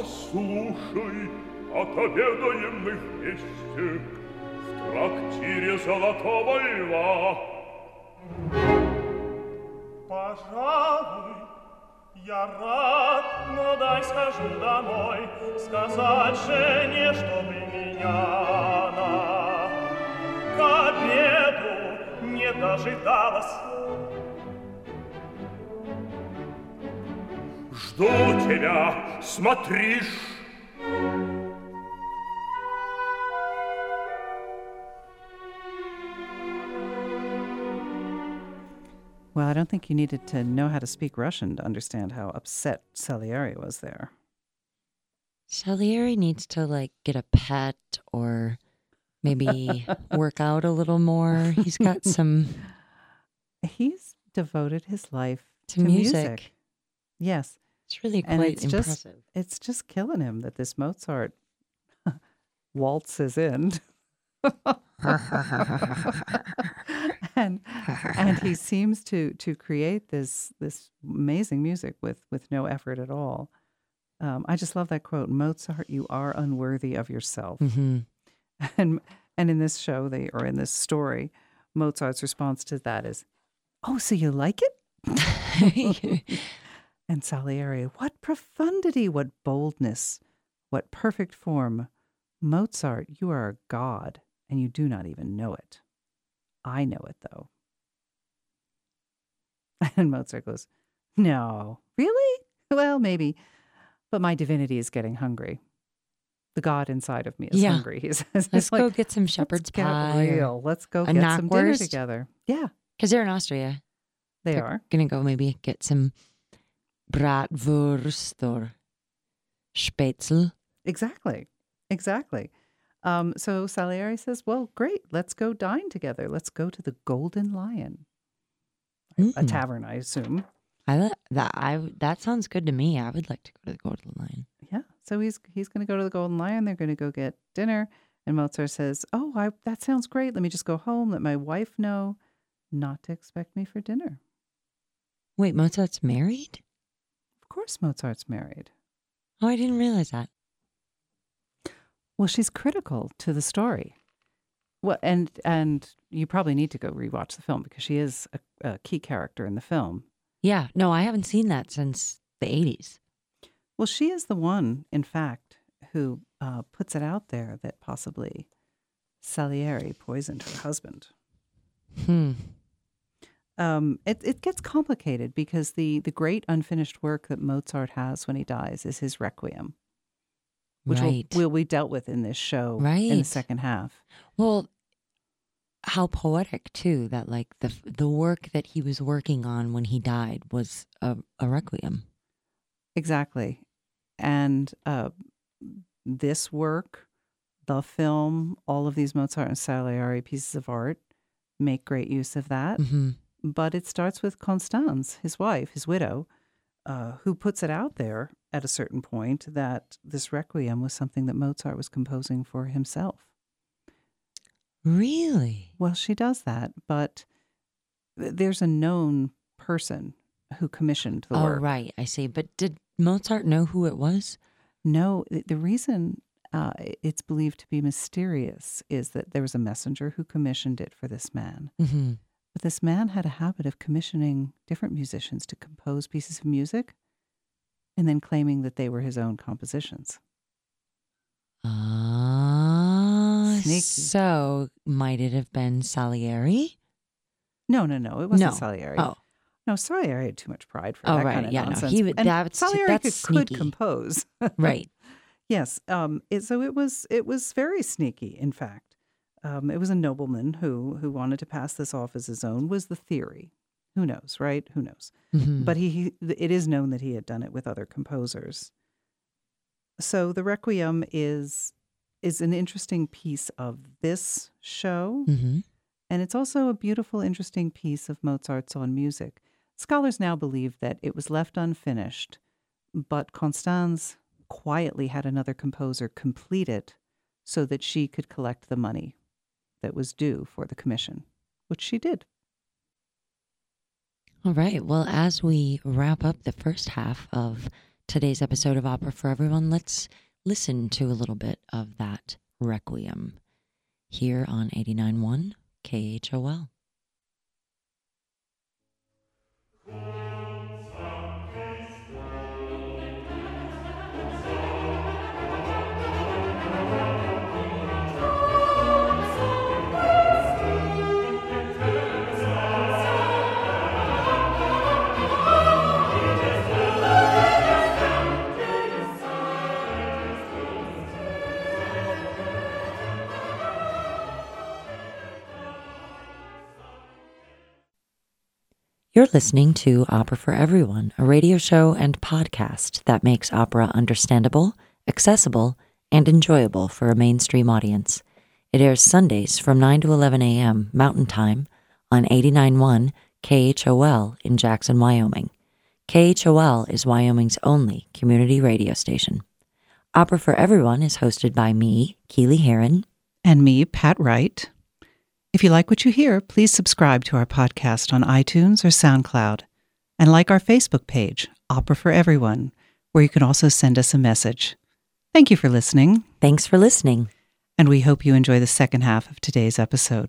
Послушай, отобедаем мы вместе В трактире Золотого Льва. Пожалуй, я рад, но дай схожу домой, сказать жене, чтобы меня она к обеду не дожидалась. Жду тебя, смотришь. Well, I don't think you needed to know how to speak Russian to understand how upset Salieri was there. Salieri needs to like get a pet or maybe work out a little more. He's got some He's devoted his life to, to, music. Yes. It's really And quite it's impressive. just it's just killing him that this Mozart waltzes in. and and he seems to to create this this amazing music with with no effort at all. Um, I just love that quote, Mozart, you are unworthy of yourself. hmm And and in this show, they or in this story, Mozart's response to that is, "Oh, so you like it?" and Salieri, what profundity, what boldness, what perfect form. Mozart, you are a god, and you do not even know it. I know it though. And Mozart goes, "No, really? Well, maybe, but my divinity is getting hungry. The god inside of me is Yeah. hungry." He says, Let's like, go get some Let's shepherd's get pie. real. Let's go get some dinner together. Yeah, Because they're in Austria. they They're are. Gonna go maybe get some bratwurst or spätzle. Exactly. Exactly. Um, so Salieri says, Well, great. Let's go dine together. Let's go to the Golden Lion, a Mm. tavern, I assume. I that I that sounds good to me. I would like to go to the Golden Lion. Yeah. So he's he's going to go to the Golden Lion. They're going to go get dinner. And Mozart says, "Oh, I, that sounds great. Let me just go home. Let my wife know not to expect me for dinner." Wait, Mozart's married? Of course, Mozart's married. Oh, I didn't realize that. Well, she's critical to the story. Well, and and you probably need to go rewatch the film because she is a, a key character in the film. Yeah, no, I haven't seen that since the 80s. Well, she is the one, in fact, who uh, puts it out there that possibly Salieri poisoned her husband. Hmm. Um, it, it gets complicated because the, the great unfinished work that Mozart has when he dies is his Requiem, which right. will, will be dealt with in this show in the second half. Well, how poetic too that like the the work that he was working on when he died was a, a requiem. Exactly. And uh, this work, the film, all of these Mozart and Salieri pieces of art make great use of that. hmm But it starts with Constance, his wife, his widow, uh, who puts it out there at a certain point that this requiem was something that Mozart was composing for himself. Really? Well, she does that, but there's a known person who commissioned the oh, work. right. I see. But did Mozart know who it was? No, the reason uh, it's believed to be mysterious is that there was a messenger who commissioned it for this man. hmm But this man had a habit of commissioning different musicians to compose pieces of music and then claiming that they were his own compositions. Ah, Sneaky. so might it have been Salieri? No, no, no, it wasn't No. Salieri. Oh, No, Salieri had too much pride for Oh, that right. kind of Yeah, no, nonsense. he would- and that's- Salieri that's could, could compose. right. Yes. Um, it, so it was it was very sneaky. In fact, um, it was a nobleman who who wanted to pass this off as his own. Was the theory? Who knows, right? Who knows? Mhm. But he, he it is known that he had done it with other composers. So the Requiem is is an interesting piece of this show, Mhm. and it's also a beautiful, interesting piece of Mozart's own music. Scholars now believe that it was left unfinished, but Constance quietly had another composer complete it so that she could collect the money that was due for the commission, which she did. All right. Well, as we wrap up the first half of today's episode of Opera for Everyone, let's listen to a little bit of that Requiem here on 89.1 KHOL. You're listening to Opera for Everyone, a radio show and podcast that makes opera understandable, accessible, and enjoyable for a mainstream audience. It airs Sundays from 9 to 11 a.m. Mountain Time on 89.1 KHOL in Jackson, Wyoming. KHOL is Wyoming's only community radio station. Opera for Everyone is hosted by me, Keely Heron, and me, Pat Wright. If you like what you hear, please subscribe to our podcast on iTunes or SoundCloud and like our Facebook page, Opera for Everyone, where you can also send us a message. Thank you for listening, Thanks for listening. and we hope you enjoy the second half of today's episode.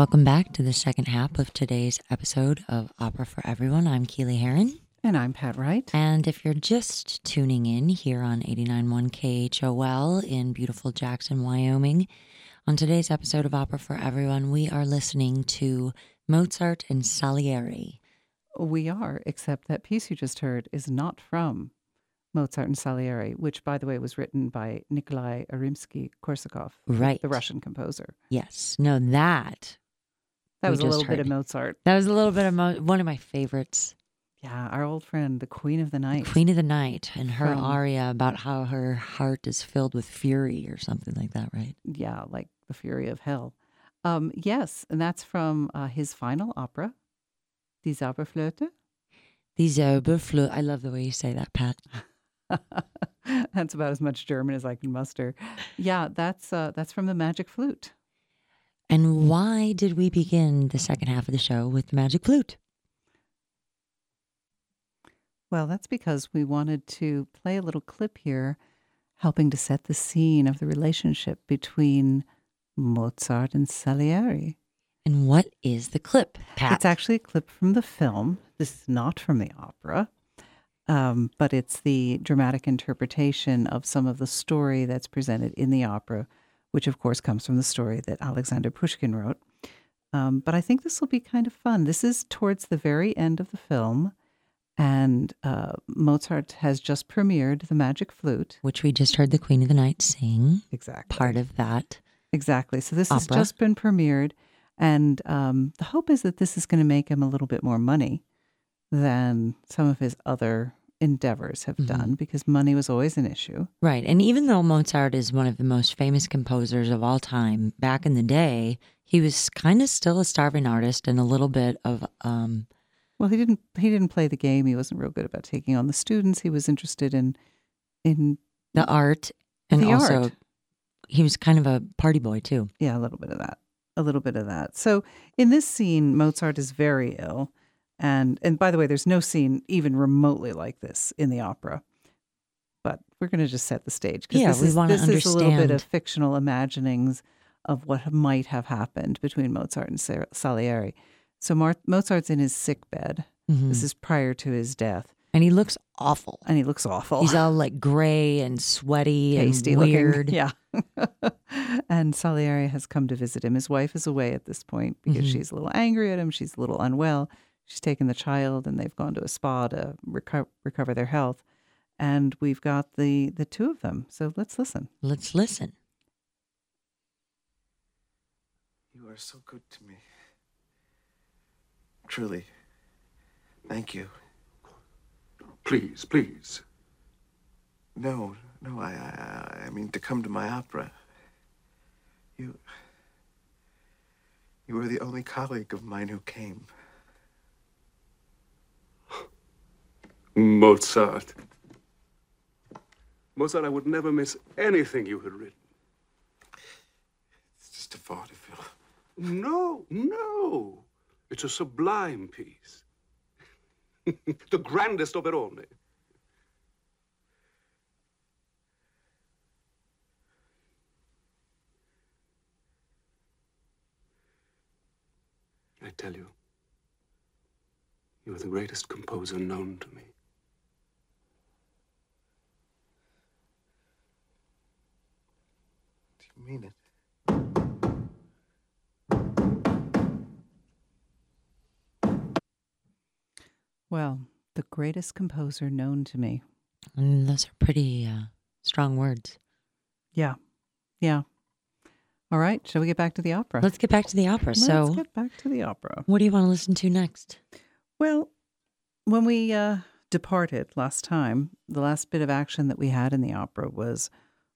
Welcome back to the second half of today's episode of Opera for Everyone. I'm Keely Heron. And I'm Pat Wright. And if you're just tuning in here on 89.1 KHOL in beautiful Jackson, Wyoming, on today's episode of Opera for Everyone, we are listening to Mozart and Salieri. We are, except that piece you just heard is not from Mozart and Salieri, which, by the way, was written by Nikolai Rimsky-Korsakov, Right. the Russian composer. Yes. No, that. That was a little bit of. Mozart. That was a little bit of mo- one of my favorites. Yeah, our old friend, the Queen of the Night. Queen of the Night and her From- aria about how her heart is filled with fury or something like that, right? Yeah, like the Fury of Hell. Um, yes, and that's from uh, his final opera, Die Zauberflöte. Die Zauberflöte. I love the way you say that, Pat. that's about as much German as I can muster. Yeah, that's uh, that's from the Magic Flute. And why did we begin the second half of the show with the magic flute? Well, that's because we wanted to play a little clip here, helping to set the scene of the relationship between Mozart and Salieri. And what is the clip, Pat? It's actually a clip from the film. This is not from the opera, um, but it's the dramatic interpretation of some of the story that's presented in the opera, which of course comes from the story that Alexander Pushkin wrote. Um, but I think this will be kind of fun. This is towards the very end of the film, and uh, Mozart has just premiered The Magic Flute. Which we just heard the Queen of the Night sing. Exactly. Part of that. Exactly. So this has just been premiered, and um, the hope is that this is going to make him a little bit more money than some of his other endeavors have Mhm. done, because money was always an issue. Right. And even though Mozart is one of the most famous composers of all time, back in the day, he was kind of still a starving artist and a little bit of um Well, he didn't. He didn't play the game. He wasn't real good about taking on the students. He was interested in, in the art and The also art. he was kind of a party boy too. yeah, a little bit of that. A little bit of that. So in this scene, Mozart is very ill, and and by the way, there's no scene even remotely like this in the opera. But we're going to just set the stage Yeah, this is this is a little bit of fictional imaginings of what might have happened between Mozart and Salieri. So Mar- Mozart's in his sick bed. Mhm. This is prior to his death, And he looks awful. and he looks awful. He's all like gray and sweaty pasty and weird. looking. Yeah. and Salieri has come to visit him. His wife is away at this point because Mhm. she's a little angry at him. She's a little unwell. She's taken the child and they've gone to a spa to reco- recover their health. And we've got the the two of them. So let's listen. Let's listen. You are so good to me. Truly. Thank you. Please, please. No, no, I, I, I mean to come to my opera. You, you were the only colleague of mine who came. Mozart. Mozart, I would never miss anything you had written. It's just a vaudeville. No, no. It's a sublime piece. the grandest of it all. I tell you, you are the greatest composer known to me. Do you mean it? Well, the greatest composer known to me. And those are pretty uh, strong words. Yeah. Yeah. All right. Shall we get back to the opera? Let's get back to the opera. Let's so, get back to the opera. what do you want to listen to next? Well, when we uh, departed last time, the last bit of action that we had in the opera was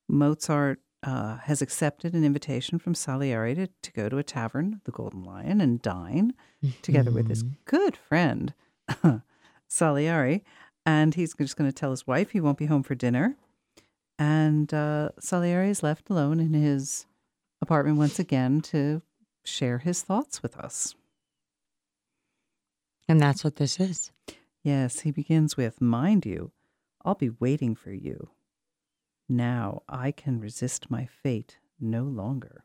Mozart uh, has accepted an invitation from Salieri to, to go to a tavern, the Golden Lion, and dine together with his good friend, Salieri. And he's just going to tell his wife he won't be home for dinner. And uh, Salieri is left alone in his apartment once again to share his thoughts with us. And that's what this is. Yes, he begins with, Mind you, I'll be waiting for you. Now I can resist my fate no longer.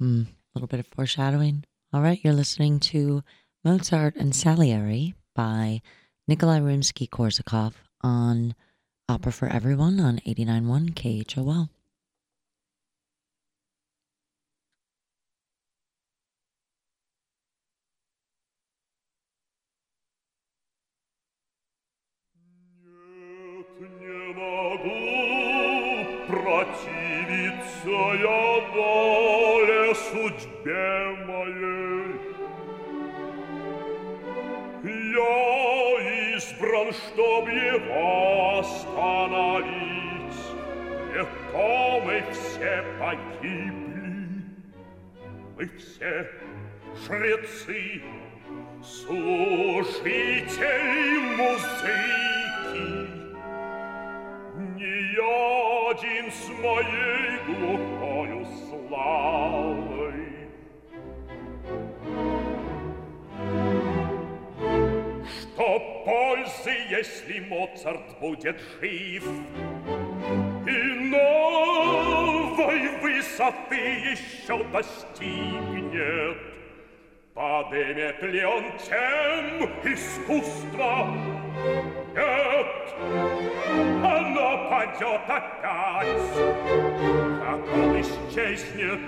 Mm, a little bit of foreshadowing All right, you're listening to Mozart and Salieri by Nikolai Rimsky Korsakov on Opera for Everyone on 89.1 KHOL. Судьбе моей. Я избран, чтоб его остановить. Не то мы все погибли. Мы все жрецы, служители музыки. Не один с моей глухою славой. Пользы, если Моцарт будет жив? И новой высоты еще достигнет. Подымет ли он тем искусство? Нет, оно падет опять, как он исчезнет.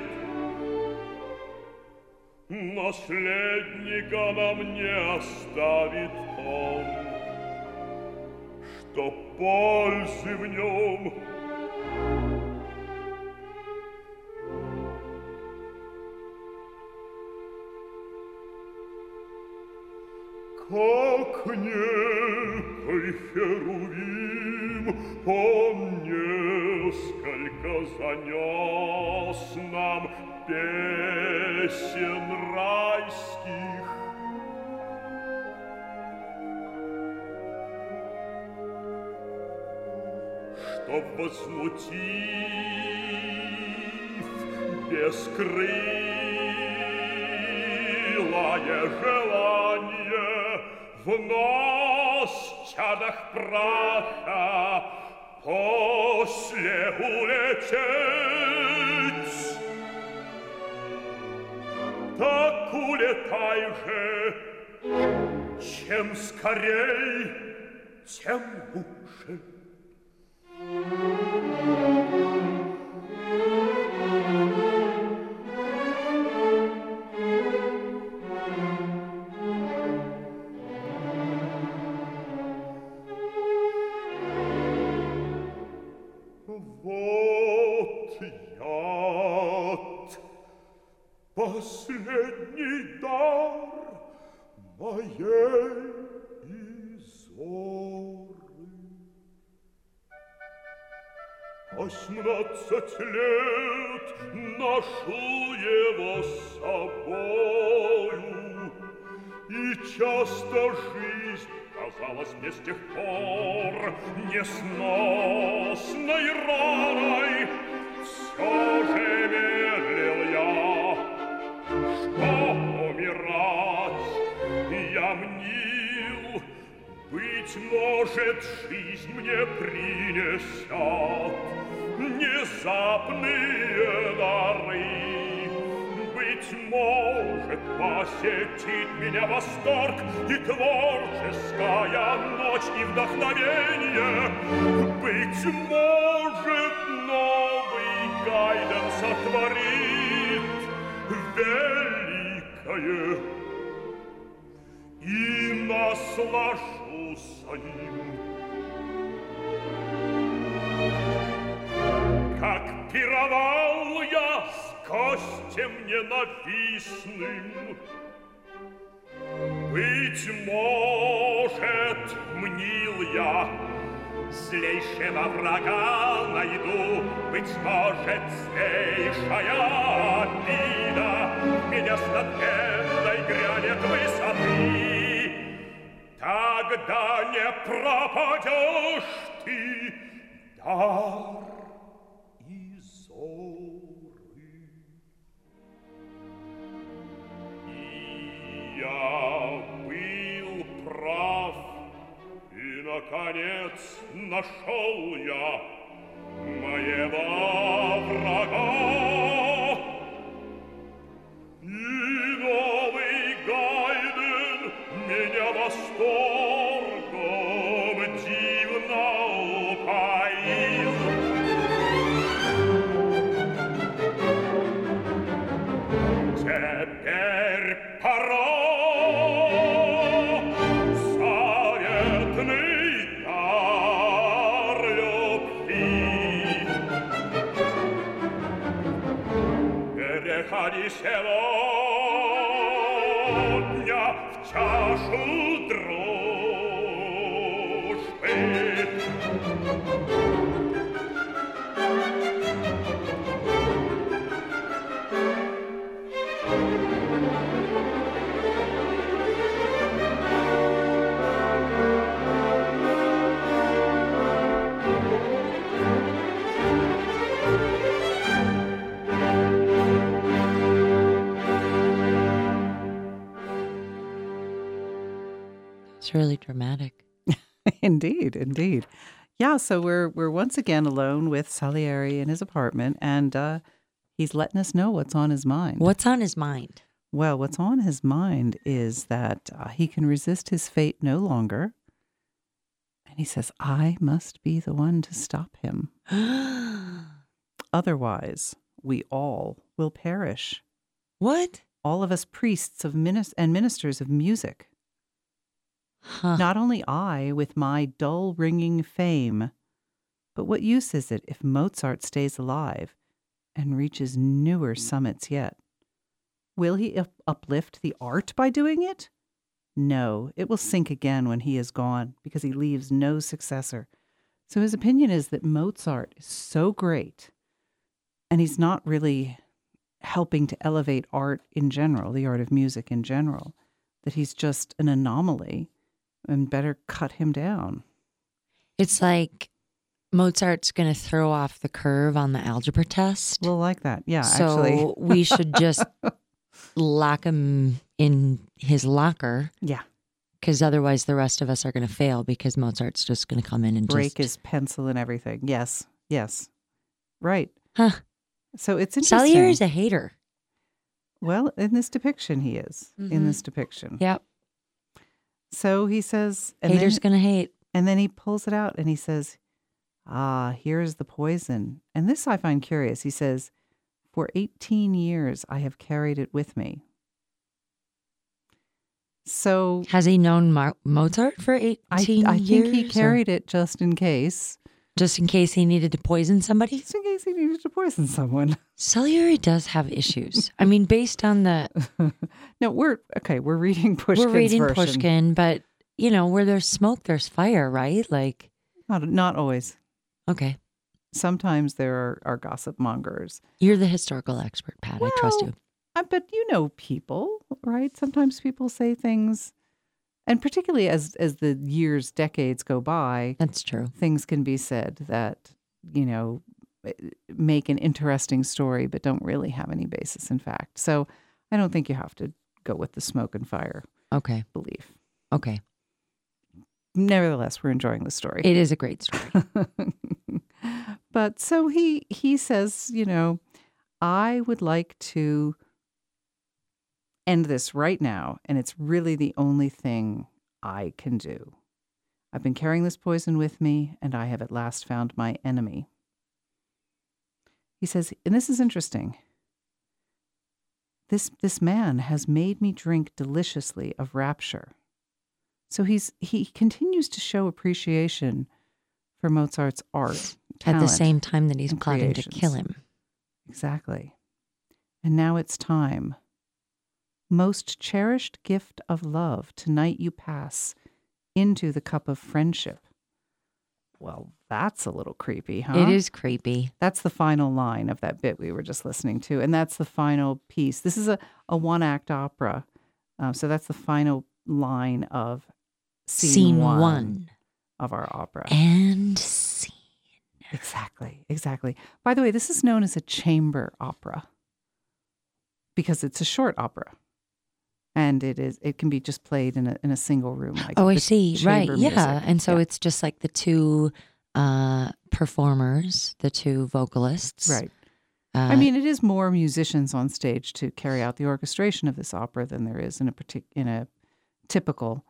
Наследника нам не оставит он, что пользы в нем Как некий херувим, он несколько занес нам песен райских. Чтоб возмутив бескрылое желание в нас чадах праха после улететь. Так улетай же, чем скорей, тем лучше. Изоры. Восемнадцать лет ношу его с собою, И часто жизнь казалась мне с тех пор Несносной раной. Все же верил я, что умирать я мнил, быть может, жизнь мне принесет внезапные дары. Быть может, посетит меня восторг и творческая ночь и вдохновение. Быть может, новый Гайден сотворит великое и наслажусь им. Как пировал я с гостем ненавистным, Быть может, мнил я, Злейшего врага найду, Быть может, злейшая обида Меня с надменной грянет высоты. Тогда не пропадешь ты, дар Изоры. И я был прав, и, наконец, нашел я моего врага. Really dramatic. indeed, indeed. Yeah, so we're we're once again alone with Salieri in his apartment, and uh, he's letting us know what's on his mind. What's on his mind? Well, what's on his mind is that uh, he can resist his fate no longer, and he says, "I must be the one to stop him. Otherwise, we all will perish. what? All of us priests of minis- and ministers of music." Huh. Not only I with my dull ringing fame, but what use is it if Mozart stays alive and reaches newer summits yet? Will he up- uplift the art by doing it? No, it will sink again when he is gone because he leaves no successor. So his opinion is that Mozart is so great and he's not really helping to elevate art in general, the art of music in general, that he's just an anomaly and better cut him down. It's like Mozart's going to throw off the curve on the algebra test. We'll like that. Yeah, so we should just lock him in his locker Yeah. because otherwise the rest of us are going to fail because Mozart's just going to come in and Break just. his pencil and everything. Yes. Yes. Right. Huh. So it's interesting. Salieri's a hater. well, in this depiction, he is. In Mhm. this depiction. Yep. So he says, and Haters then, to hate. and then he pulls it out and he says, Ah, here's the poison. And this I find curious. He says, For 18 years, I have carried it with me. So Has he known Mo- Mozart for 18 I, I years? think he or carried it just in case. Just in case he needed to poison somebody? Just in case he needed to poison someone. Salieri does have issues. I mean, based on the. no, we're okay. We're reading Pushkin's we're reading version. Pushkin, but, you know, where there's smoke, there's fire, right? Like, Not, not always. okay. Sometimes there are, are gossip mongers. You're the historical expert, Pat. I trust you. Uh, but you know people, right? Sometimes people say things, and particularly as as the years, decades go by, That's true. things can be said that you know eh, make an interesting story, but don't really have any basis in fact. So I don't think you have to go with the smoke and fire Okay. belief. Okay. Nevertheless, we're enjoying the story. It is a great story. but so he he says, you know, I would like to end this right now, and it's really the only thing I can do. I've been carrying this poison with me, and I have at last found my enemy. He says, and this is interesting. This this man has made me drink deliciously of rapture. So he's he continues to show appreciation for Mozart's art. At the same time that he's plotting to kill him. Exactly. And now it's time. Most cherished gift of love, tonight you pass into the cup of friendship. Well, that's a little creepy, huh? It is creepy. That's the final line of that bit we were just listening to. And that's the final piece. This is a, a one act opera. Um, so that's the final line of scene, Scene one, one. of our opera. And scene. Exactly, exactly. By the way, this is known as a chamber opera because it's a short opera. And it is it can be just played in a in a single room like Oh, I see. Right. chamber Yeah. And so Yeah. it's just like the two uh, performers, the two vocalists. right. Uh, I mean, it is more musicians on stage to carry out the orchestration of this opera than there is in a partic- in a typical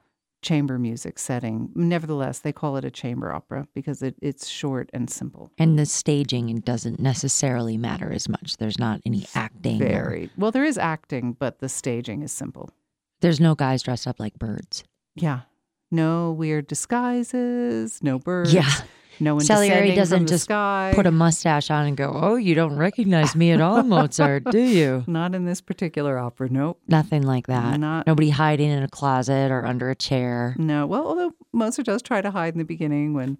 chamber music setting. Nevertheless, they call it a chamber opera because it, it's short and simple. and the staging doesn't necessarily matter as much. There's not any acting. or- Very well. There is acting, but the staging is simple. there's no guys dressed up like birds. Yeah. No weird disguises, no birds. Yeah. No one Salieri doesn't the just sky. put a mustache on and go, "Oh, you don't recognize me at all, Mozart, do you?" Not in this particular opera. Nope. Nothing like that. Not- Nobody hiding in a closet or under a chair. No. Well, although Mozart does try to hide in the beginning when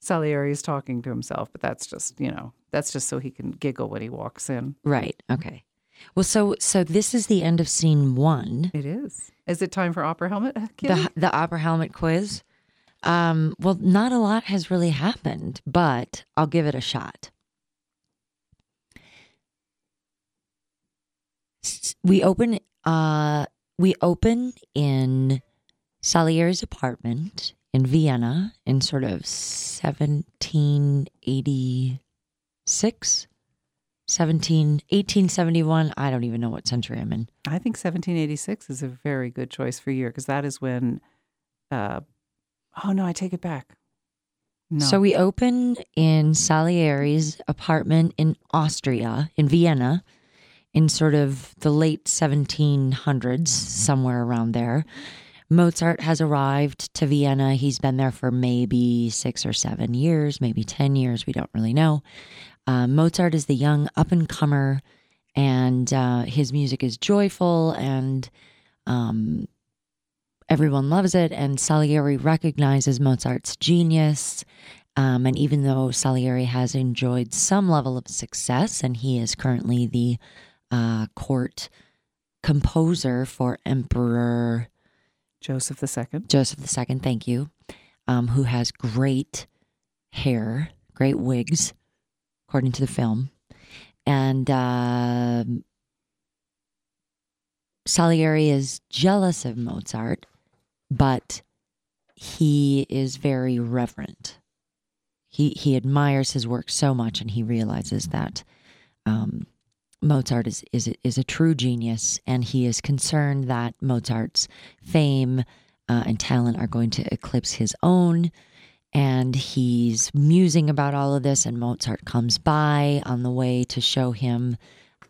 Salieri is talking to himself, but that's just you know that's just so he can giggle when he walks in. Right. Okay. Well, so so this is the end of scene one. It is. Is it time for opera helmet? Uh, Kitty? The the opera helmet quiz. Um, well, not a lot has really happened, but I'll give it a shot. We open uh we open in Salieri's apartment in Vienna in sort of 1786 17 1871 I don't even know what century I'm in. I think 1786 is a very good choice for year because that is when. Uh, oh no, I take it back. No. So we open in Salieri's apartment in Austria, in Vienna, in sort of the late 1700s, somewhere around there. Mozart has arrived to Vienna. He's been there for maybe six or seven years, maybe 10 years. We don't really know. Uh, Mozart is the young up and comer, and uh, his music is joyful and um, everyone loves it. And Salieri recognizes Mozart's genius. Um, and even though Salieri has enjoyed some level of success, and he is currently the uh, court composer for Emperor Joseph II. Joseph II, thank you, um, who has great hair, great wigs, according to the film. And um Salieri is jealous of Mozart, but he is very reverent. He he admires his work so much, and he realizes that um, Mozart is is is a true genius, and he is concerned that Mozart's fame uh, and talent are going to eclipse his own. And he's musing about all of this, and Mozart comes by on the way to show him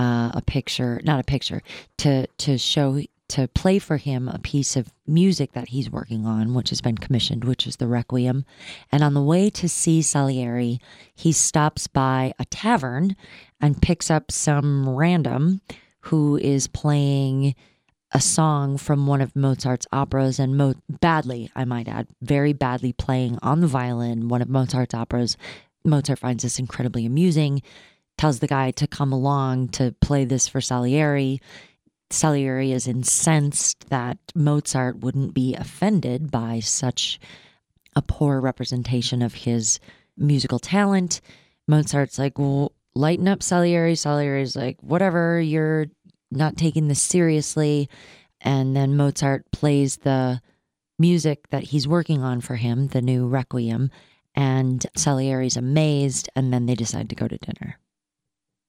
uh, a picture, not a picture, to to show to play for him a piece of music that he's working on, which has been commissioned, which is the Requiem. And on the way to see Salieri, he stops by a tavern and picks up some random who is playing a song from one of Mozart's operas and Mo- badly, I might add, very badly playing on the violin one of Mozart's operas. Mozart finds this incredibly amusing, tells the guy to come along to play this for Salieri. Salieri is incensed that Mozart wouldn't be offended by such a poor representation of his musical talent. Mozart's like, well, lighten up, Salieri. Salieri's like, whatever, you're not taking this seriously. And then Mozart plays the music that he's working on for him, the new Requiem. And Salieri's amazed. And then they decide to go to dinner.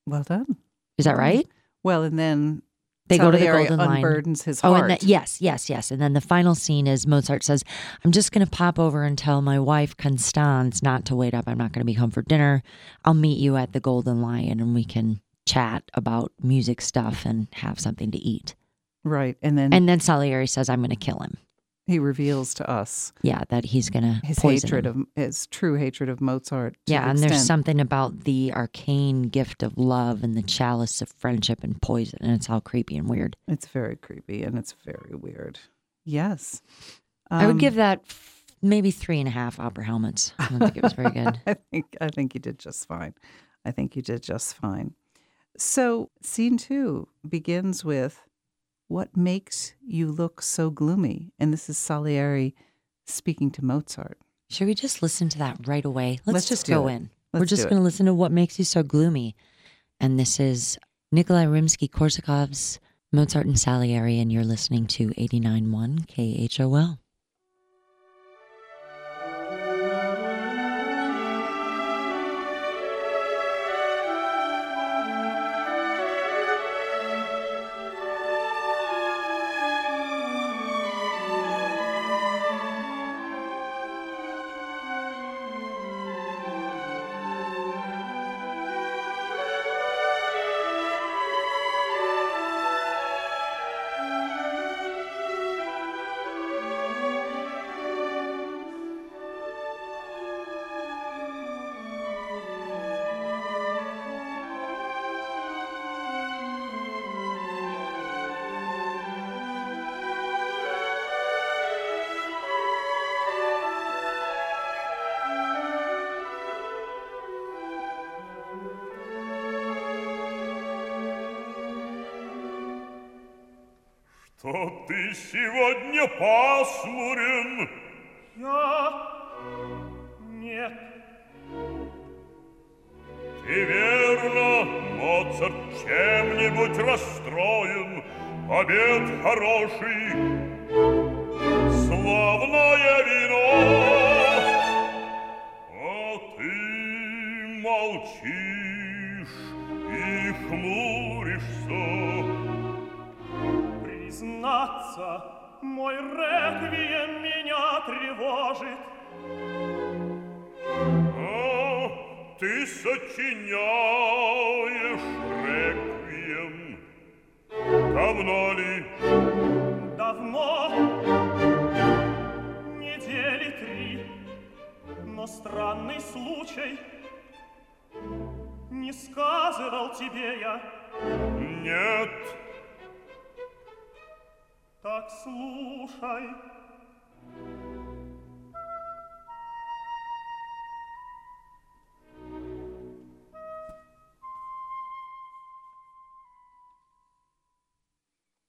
Well done. Is that right? Well, and then They go to the Golden Lion. unburdens his Oh, and then, yes, yes, yes. And then the final scene is Mozart says, I'm just going to pop over and tell my wife, Constance, not to wait up. I'm not going to be home for dinner. I'll meet you at the Golden Lion and we can chat about music stuff and have something to eat. right, and then And then Salieri says, I'm going to kill him. He reveals to us Yeah, that he's going to his hatred him. of his true hatred of Mozart. yeah, the and there's something about the arcane gift of love and the chalice of friendship and poison, and it's all creepy and weird. It's very creepy and it's very weird. Yes, I would Um, give that maybe three and a half opera helmets. I don't think it was very good. I think I think you did just fine. I think you did just fine. So scene two begins with what makes you look so gloomy, and this is Salieri speaking to Mozart. Should we just listen to that right away? Let's, Let's just go it. in. We're Let's just do it. going to listen to what makes you so gloomy. And this is Nikolai Rimsky Korsakov's Mozart and Salieri, and you're listening to 89.1 KHOL. Славное вино. А ты молчишь и хмуришься. признаться, мой реквием меня тревожит. А ты сочиняешь реквием. Давно ли? Давно, но странный случай. Не сказывал тебе я, Нет. так слушай.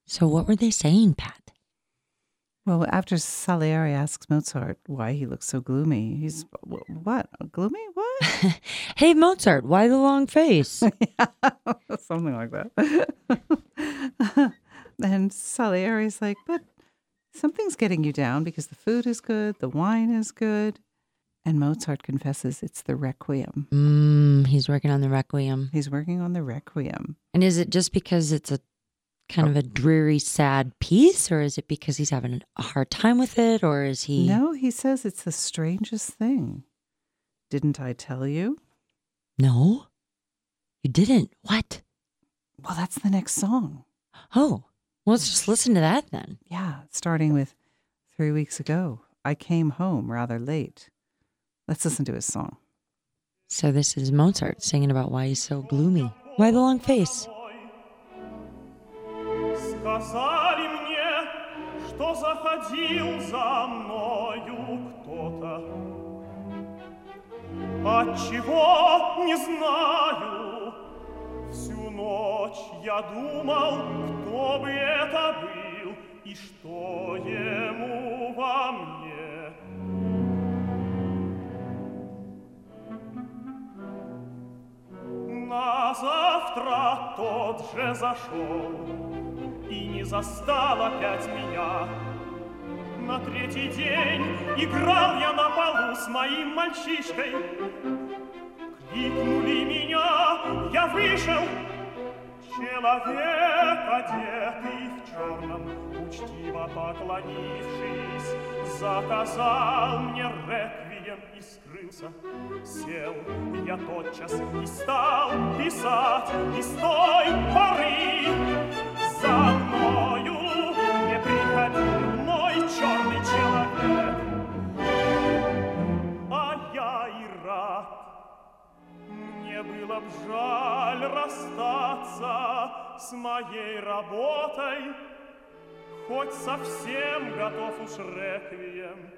So, what were they saying, Pat? Well, after Salieri asks Mozart why he looks so gloomy, he's what? Gloomy? What? Hey, Mozart, why the long face? Something like that. and Salieri's like, but something's getting you down because the food is good, the wine is good. And Mozart confesses it's the Requiem. mm, he's working on the Requiem. He's working on the Requiem. And is it just because it's a kind of a dreary, sad piece, or is it because he's having a hard time with it, or is he? No, he says it's the strangest thing. Didn't I tell you? No, you didn't. What? Well, that's the next song. Oh, well, let's just listen to that then. Yeah, starting with three weeks ago. I came home rather late. Let's listen to his song. So this is Mozart singing about why he's so gloomy. Why the long face? Сказали мне, что заходил за мною кто-то. Отчего не знаю. Всю ночь я думал, кто бы это был и что ему во мне. На завтра тот же зашел и не застал опять меня. На третий день играл я на полу с моим мальчишкой. Кликнули меня, я вышел. Человек, одетый в черном, учтиво поклонившись, заказал мне реквием и скрылся. Сел я тотчас и стал писать, и с той поры с моей работой, хоть совсем готов уж реквием,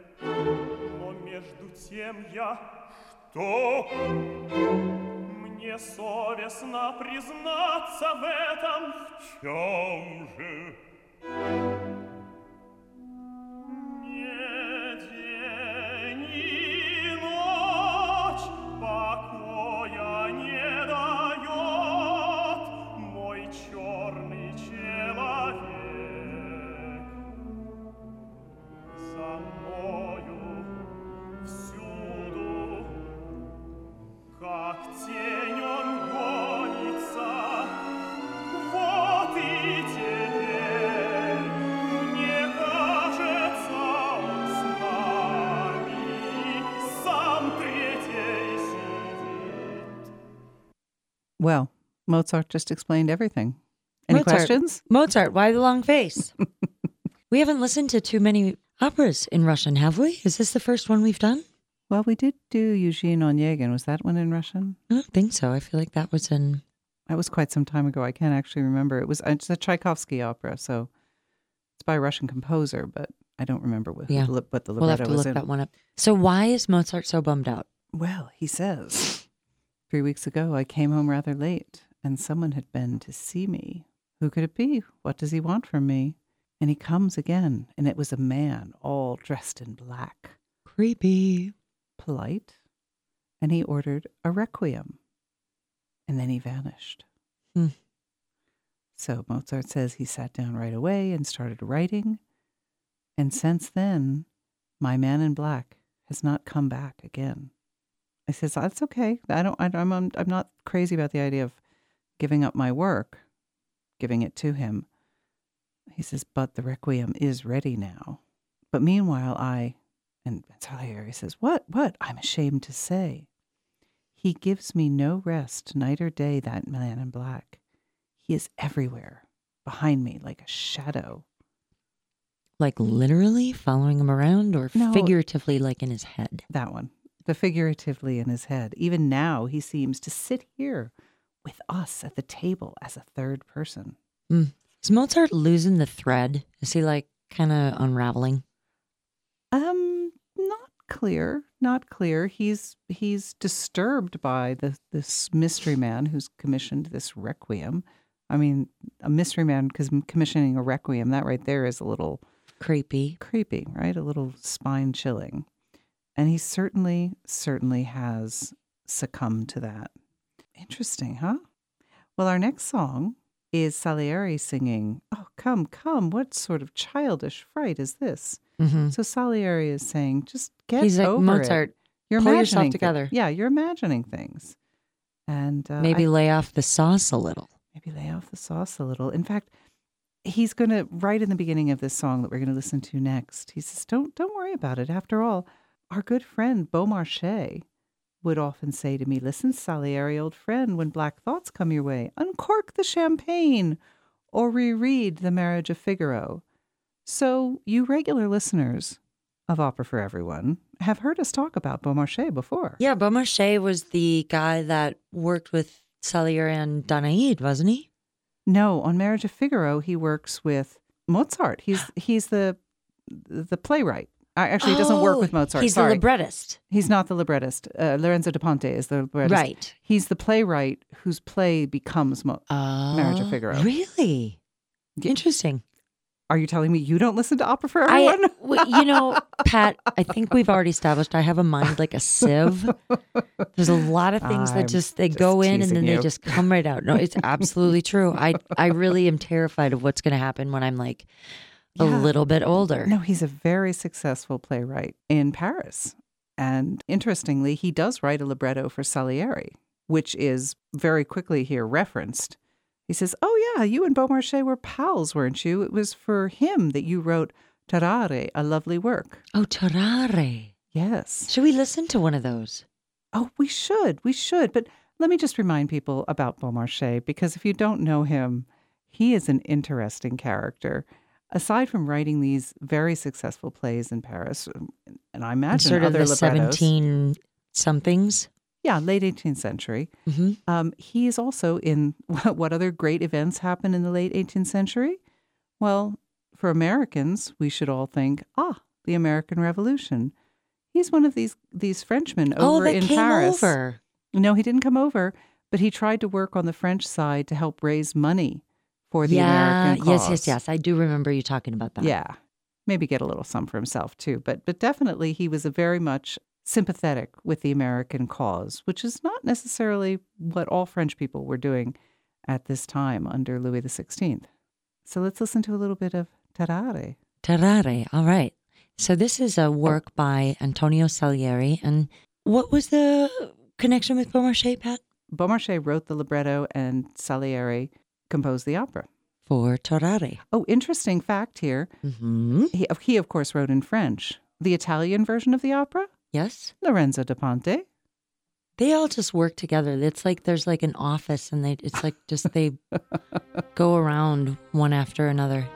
но между тем я Что? мне совестно признаться в этом. Чем же? Well, Mozart just explained everything. Any Mozart. questions? Mozart, why the long face? we haven't listened to too many operas in Russian, have we? Is this the first one we've done? Well, we did do Eugene Onegin. Was that one in Russian? I don't think so. I feel like that was in. That was quite some time ago. I can't actually remember. It was uh, it's a Tchaikovsky opera, so it's by a Russian composer, but I don't remember what, Yeah. what the libretto We'll have to look in. that one up. So, why is Mozart so bummed out? Well, he says, three weeks ago I came home rather late, and someone had been to see me. Who could it be? What does he want from me? And he comes again, and it was a man all dressed in black, Creepy. polite, and he ordered a requiem. And then he vanished. Hmm. So Mozart says he sat down right away and started writing. And since then, my man in black has not come back again. I says that's okay. I don't. I, I'm. I'm not crazy about the idea of giving up my work, giving it to him. He says, but the requiem is ready now. But meanwhile, I, and Salieri says, what? What? I'm ashamed to say. He gives me no rest night or day. That man in black. He is everywhere, behind me like a shadow. Like literally following him around or No. figuratively like in his head? That one, the figuratively in his head. Even now, he seems to sit here with us at the table as a third person. Is Mozart losing the thread? Is he like kind of unraveling? Um, not clear, not clear. He's he's disturbed by the this mystery man who's commissioned this requiem. I mean, a mystery man because commissioning a requiem that right there is a little Creepy. creepy, right? A little spine chilling. And he certainly, certainly has succumbed to that. Interesting, huh? Well, our next song is Salieri singing, Oh, come, come, what sort of childish fright is this? hmm So Salieri is saying, just get He's like Mozart. it. You're pull yourself imagining thi- together. yeah, you're imagining things. And uh, Maybe I- lay off the sauce a little. maybe lay off the sauce a little. In fact, he's going to right in the beginning of this song that we're going to listen to next. He says, "Don't don't worry about it. After all, our good friend Beaumarchais would often say to me, "Listen, Salieri, old friend, when black thoughts come your way, uncork the champagne or reread The Marriage of Figaro." So, you regular listeners of Opera for Everyone have heard us talk about Beaumarchais before. Yeah, Beaumarchais was the guy that worked with Salieri and Danaid, wasn't he? No, on Marriage of Figaro, he works with Mozart. He's he's the the playwright. Uh, Actually, he doesn't work Oh, with Mozart. He's Sorry. the librettist. He's not the librettist. Uh, Lorenzo Da Ponte is the librettist. Right. He's the playwright whose play becomes. Mo- Marriage of Oh, Figaro. Really? Interesting. Are you telling me you don't listen to opera for I, everyone? w- you know, Pat, I think we've already established I have a mind like a sieve. There's a lot of things I'm that just they just go in and then they just come right out. No, it's absolutely true. I I really am terrified of what's going to happen when I'm like a little bit older. No, he's a very successful playwright in Paris. And interestingly, he does write a libretto for Salieri, which is very quickly here referenced. He says, Oh, yeah, you and Beaumarchais were pals, weren't you? It was for him that you wrote Tarare, a lovely work. Oh, Tarare. Yes. Should we listen to one of those? Oh, we should. We should. But let me just remind people about Beaumarchais because if you don't know him, he is an interesting character. Aside from writing these very successful plays in Paris, and I imagine sort of other the 17 somethings. yeah, late 18th century. hmm Um, he is also in what other great events happened in the late 18th century? Well, for Americans, we should all think, ah, the American Revolution. He's one of these these Frenchmen Oh, over that in Paris. over. No, he didn't come over, but he tried to work on the French side to help raise money for the yeah, American yes, cause. yes, yes. I do remember you talking about that. Yeah, maybe get a little some for himself too, but but definitely he was a very much sympathetic with the American cause, which is not necessarily what all French people were doing at this time under Louis XVI. So let's listen to a little bit of Tarare. Tarare. All right. So this is a oh. work by Antonio Salieri. And what was the connection with Beaumarchais, Pat? Beaumarchais wrote the libretto and Salieri composed the opera. For Tarare. Oh, interesting fact here. hmm He, he of course, wrote in French. The Italian version of the opera, Yes. Lorenzo da Ponte. They all just work together. It's like there's like an office and they it's like just they go around one after another.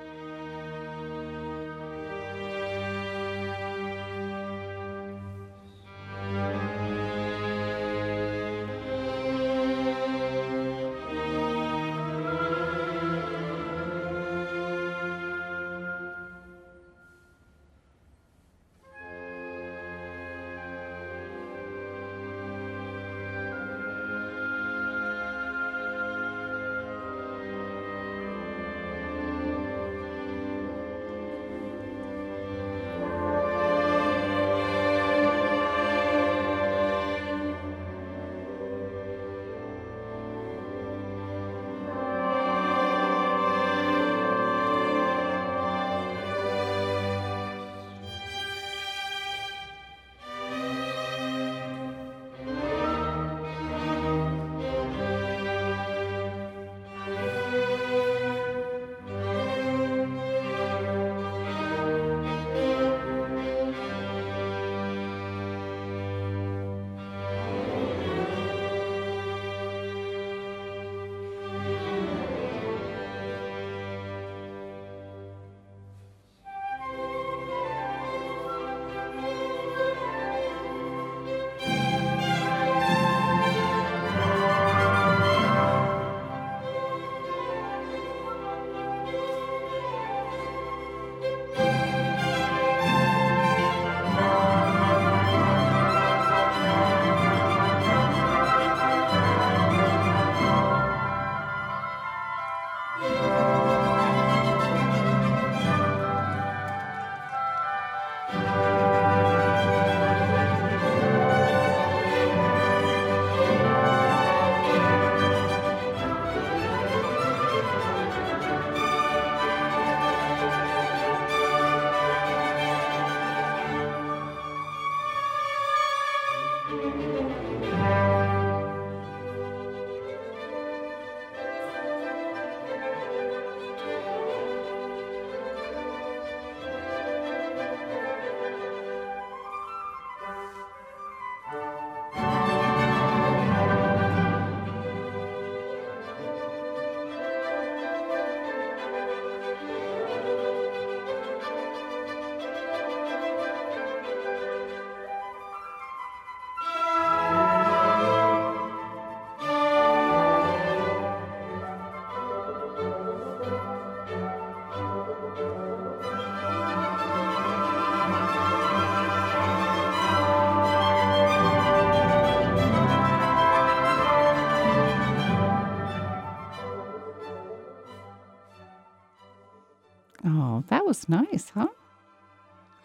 Was nice, huh?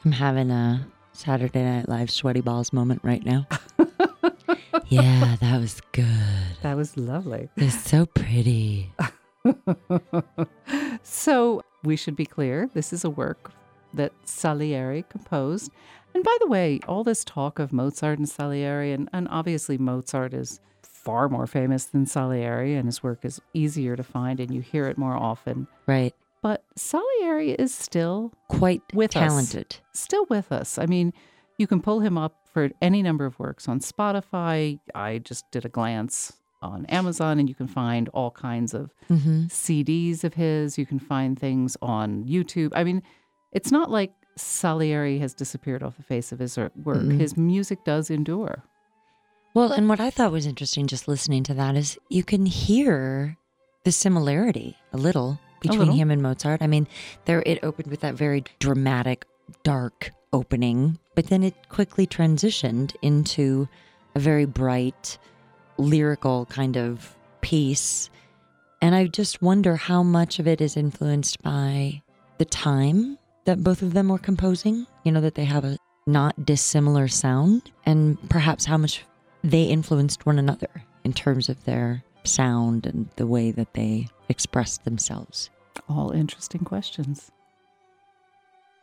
I'm having a Saturday Night Live sweaty balls moment right now. yeah, that was good. That was lovely. It was so pretty. so we should be clear this is a work that Salieri composed. And by the way, all this talk of Mozart and Salieri, and, and obviously Mozart is far more famous than Salieri, and his work is easier to find and you hear it more often. Right. But Salieri is still Quite with us. talented. still with us. I mean, you can pull him up for any number of works on Spotify. I just did a glance on Amazon, and you can find all kinds of Mm-hmm. CDs of his. You can find things on YouTube. I mean, it's not like Salieri has disappeared off the face of his er- work. Mm-mm. His music does endure. Well, and what I thought was interesting just listening to that is you can hear the similarity a little between him and Mozart. I mean, there it opened with that very dramatic, dark opening, but then it quickly transitioned into a very bright, lyrical kind of piece. And I just wonder how much of it is influenced by the time that both of them were composing, you know, that they have a not dissimilar sound, and perhaps how much they influenced one another in terms of their sound and the way that they expressed themselves. All interesting questions.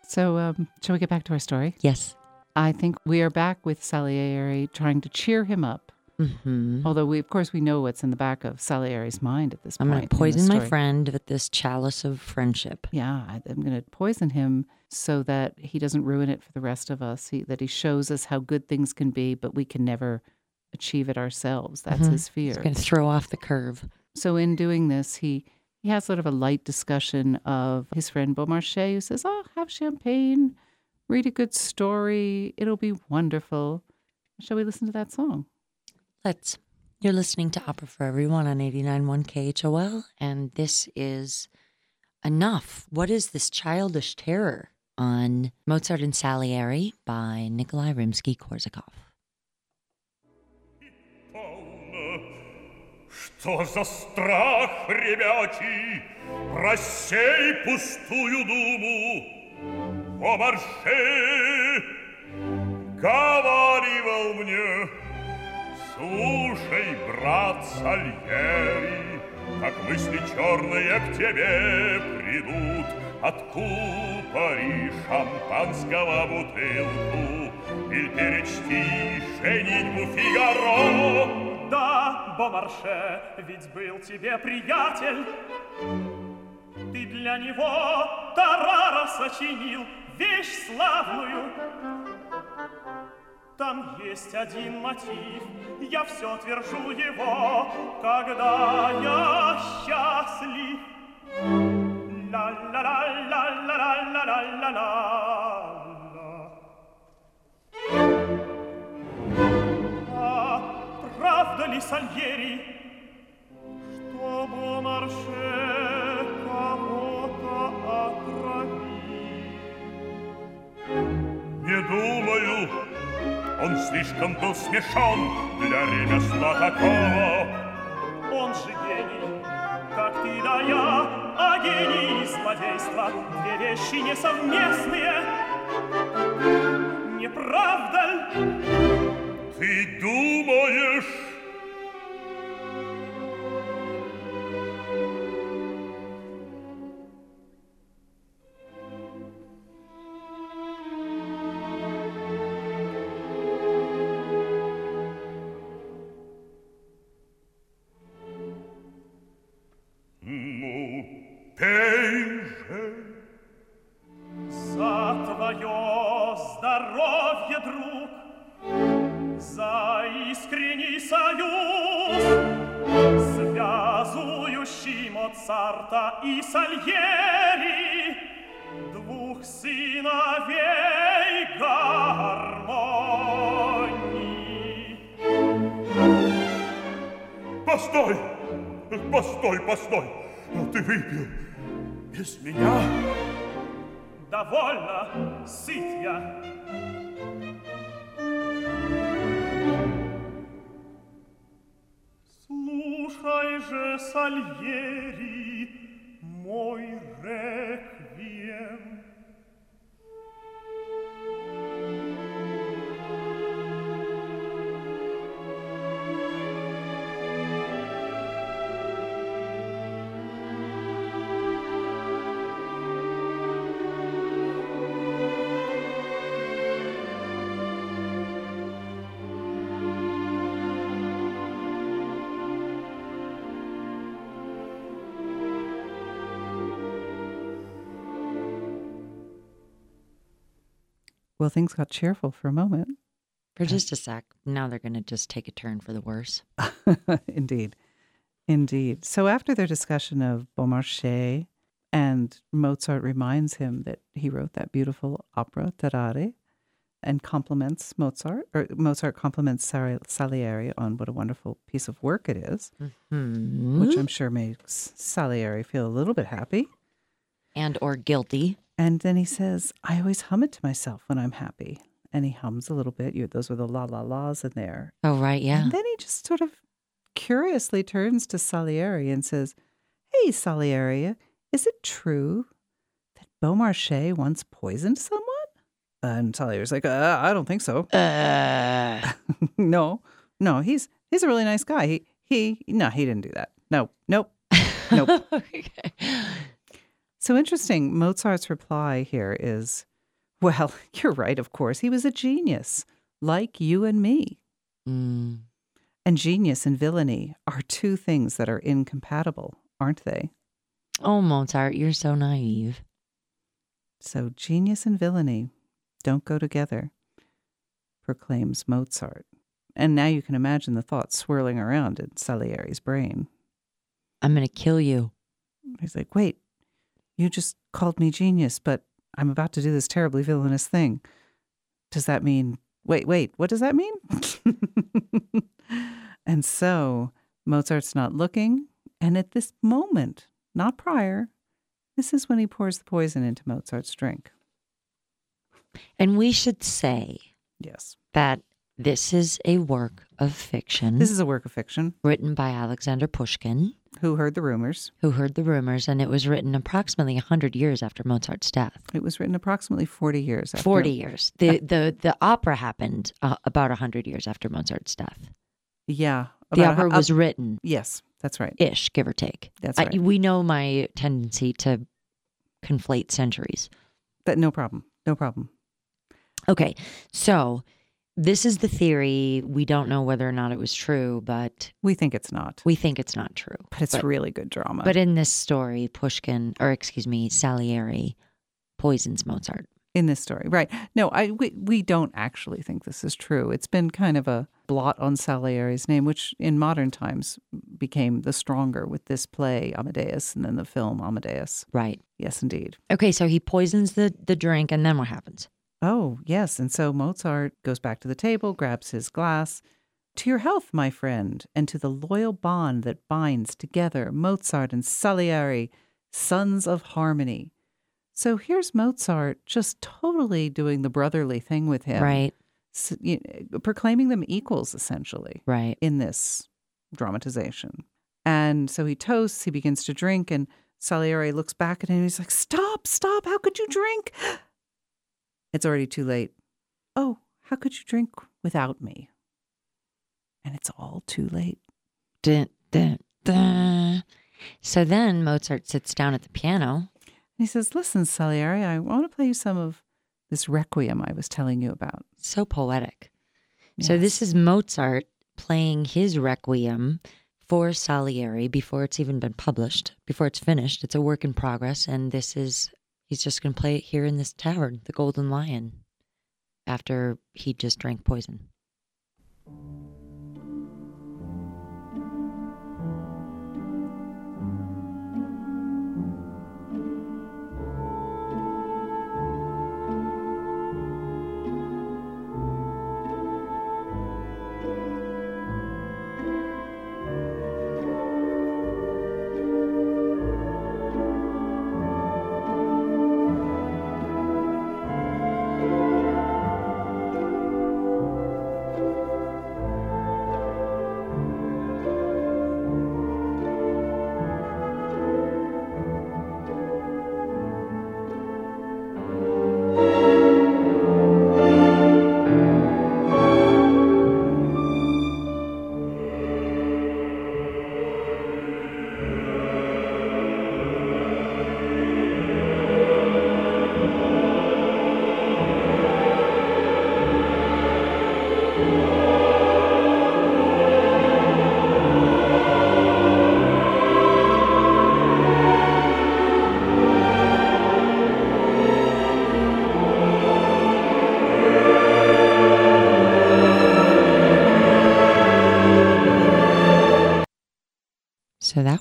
So, um, shall we get back to our story? Yes. I think we are back with Salieri trying to cheer him up. Mm-hmm. Although we, of course, we know what's in the back of Salieri's mind at this point. I'm going to poison my friend with this chalice of friendship. Yeah, I- I'm going to poison him so that he doesn't ruin it for the rest of us. He, that he shows us how good things can be, but we can never achieve it ourselves. That's Mhm. his fear. It's going to throw off the curve. So in doing this, he he has sort of a light discussion of his friend Beaumarchais, who says, "Oh, have champagne, read a good story. It'll be wonderful." Shall we listen to that song? Let's. You're listening to Opera for Everyone on 89.1 KHOL, and this is Enough. What is this childish terror on Mozart and Salieri by Nikolai Rimsky-Korsakov? Что за страх, ребячий, Рассей пустую думу. О марше говоривал мне, Слушай, брат Сальери, Как мысли черные к тебе придут, Откупори шампанского бутылку Или перечти женитьбу Фигаро. Да, Бомарше, ведь был тебе приятель. Ты для него Тарара сочинил вещь славную. Там есть один мотив, я все твержу его, когда я счастлив. Ла-ла-ла-ла-ла-ла-ла-ла. Ли, Сальери, что Бомарше кого-то отравил? Не думаю, он слишком был смешон для ремесла такого. Он же гений, как ты да я, а гений и злодейство — две вещи несовместные. Не правда ли? Ты думаешь? Довольно, сыт я. Слушай же, Сальери, мой реквием. Well, things got cheerful for a moment. For just a sec. Now they're going to just take a turn for the worse. Indeed. Indeed. So after their discussion of Beaumarchais, and Mozart reminds him that he wrote that beautiful opera, Tarare, and compliments Mozart, or Mozart compliments Salieri on what a wonderful piece of work it is, Hmm. which I'm sure makes Salieri feel a little bit happy. And or guilty. And then he says, I always hum it to myself when I'm happy. And he hums a little bit. You, those were the la la la's in there. Oh, right. Yeah. And then he just sort of curiously turns to Salieri and says, Hey, Salieri, is it true that Beaumarchais once poisoned someone? And Salieri's like, uh, I don't think so. Uh, no, no, he's he's a really nice guy. He he no, he didn't do that. No, nope, nope. okay. So interesting. Mozart's reply here is, well, you're right, of course. He was a genius, like you and me. Mm. And genius and villainy are two things that are incompatible, aren't they? Oh, Mozart, you're so naive. So genius and villainy don't go together, proclaims Mozart. And now you can imagine the thoughts swirling around in Salieri's brain. I'm going to kill you. He's like, wait, you just called me genius, but I'm about to do this terribly villainous thing. Does that mean, wait, wait, what does that mean? and so Mozart's not looking. And at this moment, not prior, this is when he pours the poison into Mozart's drink. And we should say Yes. that this is a work of fiction This is a work of fiction. written by Alexander Pushkin, Who heard the rumors? who heard the rumors, and it was written approximately 100 years after Mozart's death. It was written approximately 40 years after. 40 years. The, the, the opera happened uh, about 100 years after Mozart's death. Yeah. The about a- opera was written yes, that's right. ish, give or take. That's I- right. we know my tendency to conflate centuries. That, no problem. No problem. Okay, so this is the theory. We don't know whether or not it was true, but We think it's not, we think it's not true. but it's really good drama. But in this story, Pushkin, or excuse me, Salieri poisons Mozart. in this story, right? No, I we, we don't actually think this is true. It's been kind of a blot on Salieri's name, which in modern times became the stronger with this play Amadeus and then the film Amadeus. Right. Yes, indeed. Okay, so he poisons the, the drink, and then what happens? Oh, yes. And so Mozart goes back to the table, grabs his glass. To your health, my friend, and to the loyal bond that binds together Mozart and Salieri, sons of harmony. So here's Mozart just totally doing the brotherly thing with him. Right, S- you uh, know, proclaiming them equals, essentially, right. in this dramatization. And so he toasts, he begins to drink, and Salieri looks back at him and he's like, Stop, stop, how could you drink? It's already too late. Oh, how could you drink without me? And it's all too late. Dun, dun, dun. So then Mozart sits down at the piano. And he says, Listen, Salieri, I want to play you some of this requiem I was telling you about. So poetic. So this is Mozart playing his requiem for Salieri before it's even been published, before it's finished. It's a work in progress, and this is he's just going to play it here in this tavern, the Golden Lion, after he just drank poison.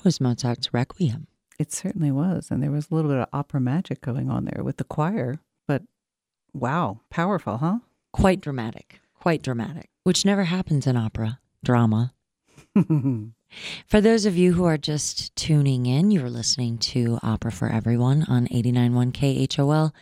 Was Mozart's Requiem. It certainly was. And there was a little bit of opera magic going on there with the choir. But wow, powerful, huh? Quite dramatic, quite dramatic, which never happens in opera drama. For those of you who are just tuning in, you're listening to Opera for Everyone on 89.1 KHOL.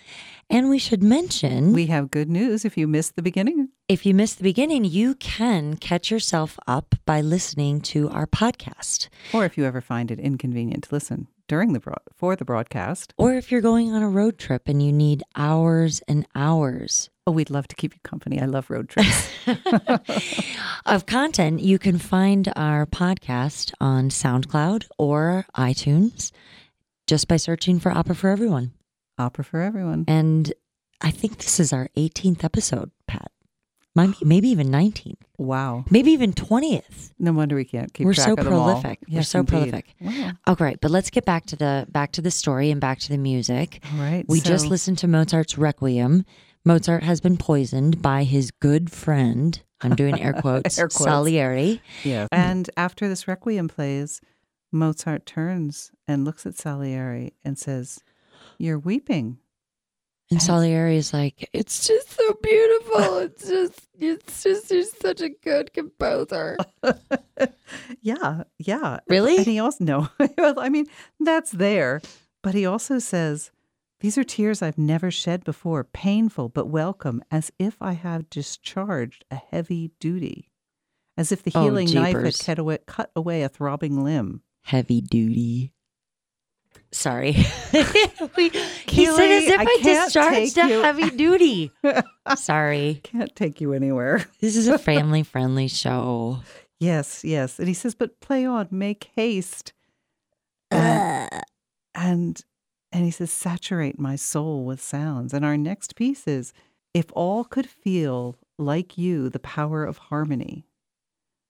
And we should mention we have good news if you missed the beginning. if you missed the beginning, you can catch yourself up by listening to our podcast. Or if you ever find it inconvenient to listen during the broad- for the broadcast. Or if you're going on a road trip and you need hours and hours Oh, we'd love to keep you company. I love road trips. of content, you can find our podcast on SoundCloud or iTunes just by searching for Opera for Everyone. Opera for everyone. And I think this is our 18th episode, Pat. Maybe, maybe even 19th. Wow. Maybe even 20th. No wonder we can't keep We're so of them all. prolific. We're Yes, so indeed. prolific. Wow. Oh, great. But let's get back to the back to the story and back to the music. All right. We just listened to Mozart's Requiem. Mozart has been poisoned by his good friend. I'm doing air quotes. Air quotes. Salieri. Yeah. And after this requiem plays, Mozart turns and looks at Salieri and says, "You're weeping." And Salieri is like, it's just so beautiful. It's just, it's just, you're such a good composer. yeah, yeah. Really? And he also no. I mean, that's there, but he also says, "These are tears I've never shed before, painful but welcome, as if I have discharged a heavy duty, as if the Oh, healing knife had cut away, cut away a throbbing limb." Heavy duty. Sorry. we, he said as if I I, discharged a you. heavy duty. Sorry. Can't take you anywhere. This is a family friendly show. Yes, yes. And he says, "But play on, make haste." And, and and he says, "Saturate my soul with sounds." And our next piece is, "If all could feel like you the power of harmony."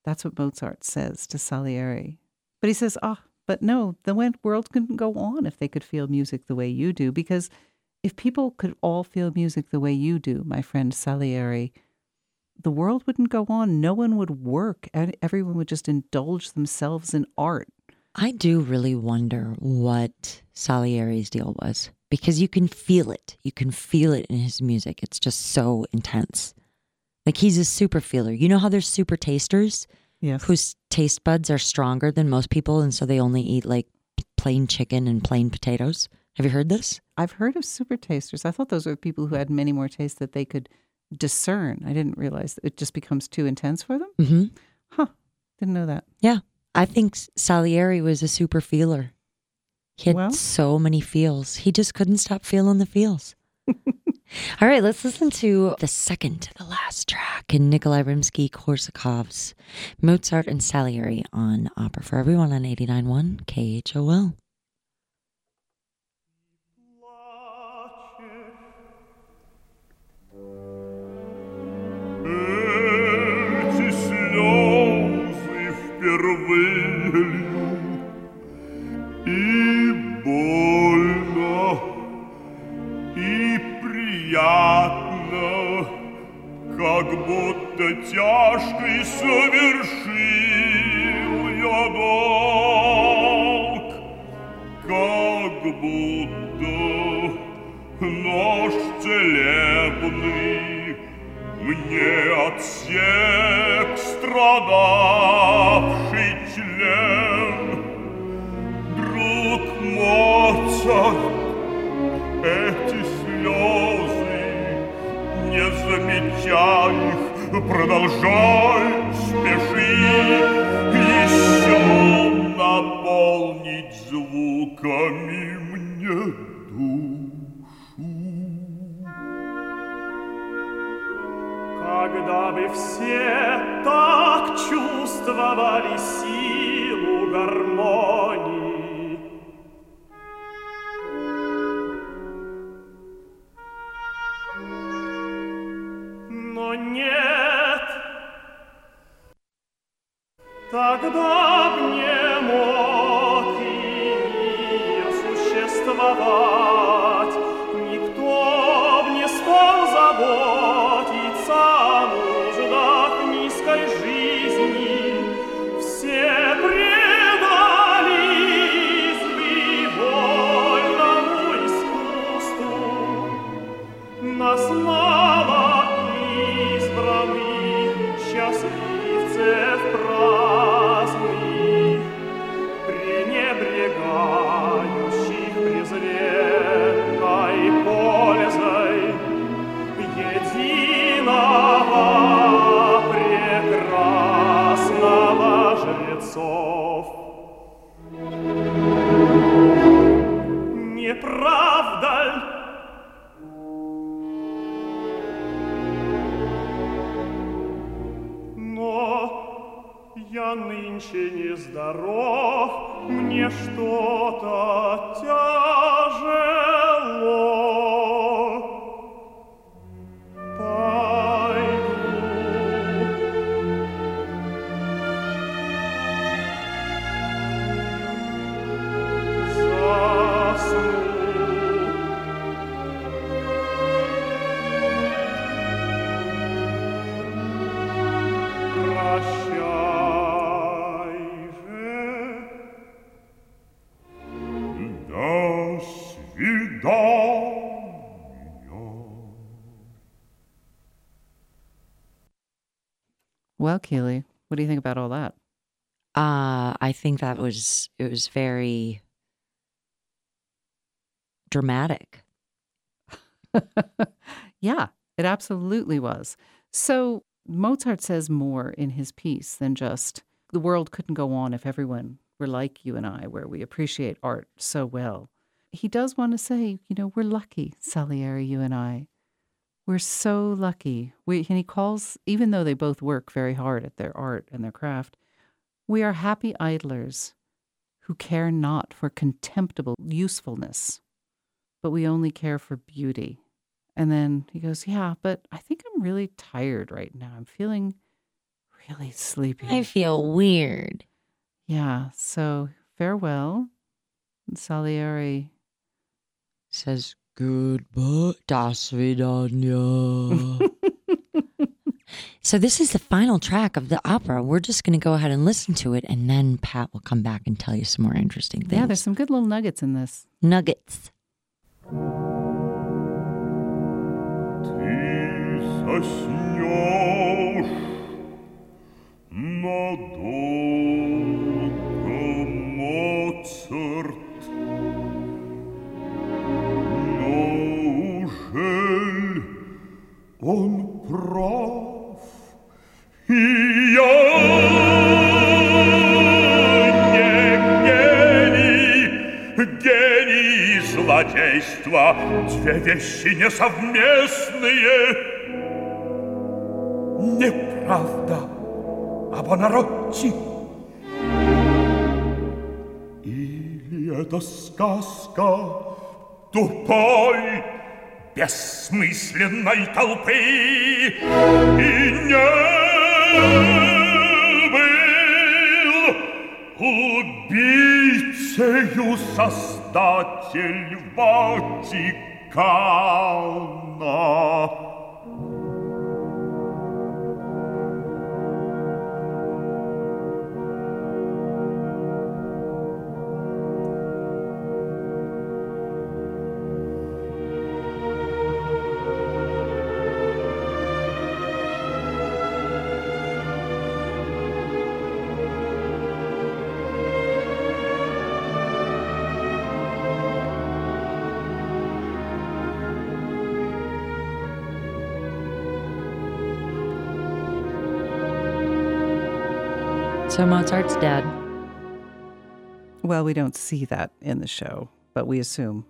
That's what Mozart says to Salieri. But he says, "Ah, but no, the world couldn't go on if they could feel music the way you do, because if people could all feel music the way you do, my friend Salieri." the world wouldn't go on. No one would work. Everyone would just indulge themselves in art. I do really wonder what Salieri's deal was because you can feel it. You can feel it in his music. It's just so intense. Like he's a super feeler. You know how there's super tasters Yes. whose taste buds are stronger than most people and so they only eat like plain chicken and plain potatoes? Have you heard this? I've heard of super tasters. I thought those were people who had many more tastes that they could discern. I didn't realize it just becomes too intense for them. Mhm. Huh. Didn't know that. Yeah. I think Salieri was a super feeler. He had Well- so many feels. He just couldn't stop feeling the feels. All right, let's listen to the second to the last track in Nikolai Rimsky Korsakov's Mozart and Salieri on Opera for Everyone on 89.1 KHOL. Будто тяжкий совершил я долг, Как будто нож целебный мне отсек страдавший член. Друг Моцарт, замечай их, продолжай, спеши еще наполнить звуками мне душу. Когда бы все так чувствовали силу гармонии, тогда б не мог и мир существовать, нынче нездоров, мне что-то what do you think about all that? Uh, I think that was it was very dramatic. yeah, it absolutely was. So Mozart says more in his piece than just the world couldn't go on if everyone were like you and I, where we appreciate art so well. He does want to say, you know, we're lucky, Salieri, you and I. We're so lucky. We, and he calls, even though they both work very hard at their art and their craft, we are happy idlers who care not for contemptible usefulness, but we only care for beauty. And then he goes, Yeah, but I think I'm really tired right now. I'm feeling really sleepy. I feel weird. yeah, so farewell. And Salieri Says Goodbye. Das Vidania. so, this is the final track of the opera. We're just going to go ahead and listen to it, and then Pat will come back and tell you some more interesting things. Yeah, there's some good little nuggets in this. Nuggets. Madonna, Mozart. он прав? И я не гений, гений и злодейство Две вещи несовместные Неправда об Анаротти Или это сказка тупой Бессмысленной толпы И не был убийцею создатель Ватикана. So Mozart's dead. Well, we don't see that in the show, but we assume.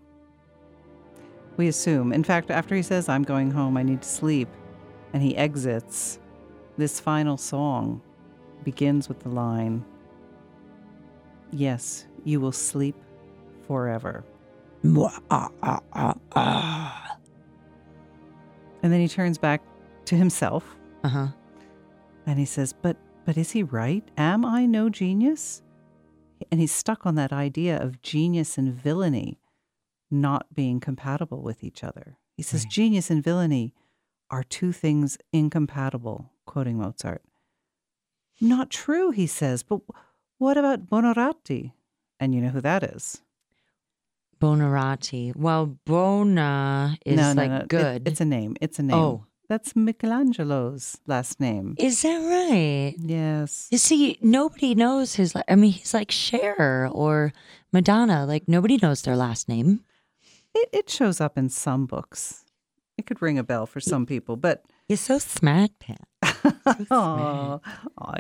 We assume. In fact, after he says, I'm going home, I need to sleep, and he exits, this final song begins with the line, Yes, you will sleep forever. And then he turns back to himself Uh huh. and he says, But but is he right? Am I no genius? And he's stuck on that idea of genius and villainy not being compatible with each other. He says, Genius and villainy are two things incompatible, quoting Mozart. Not true, he says, but what about Buonarroti? And you know who that is. Bonarati. Well, Bona is no, no, like no. it- good. it's a name. It's a name. Oh. That's Michelangelo's last name. Is that right? Yes. You see, nobody knows his. la- I mean, he's like Cher or Madonna. Like nobody knows their last name. It, it shows up in some books. It could ring a bell for some people, but You're so smart, Pat. oh,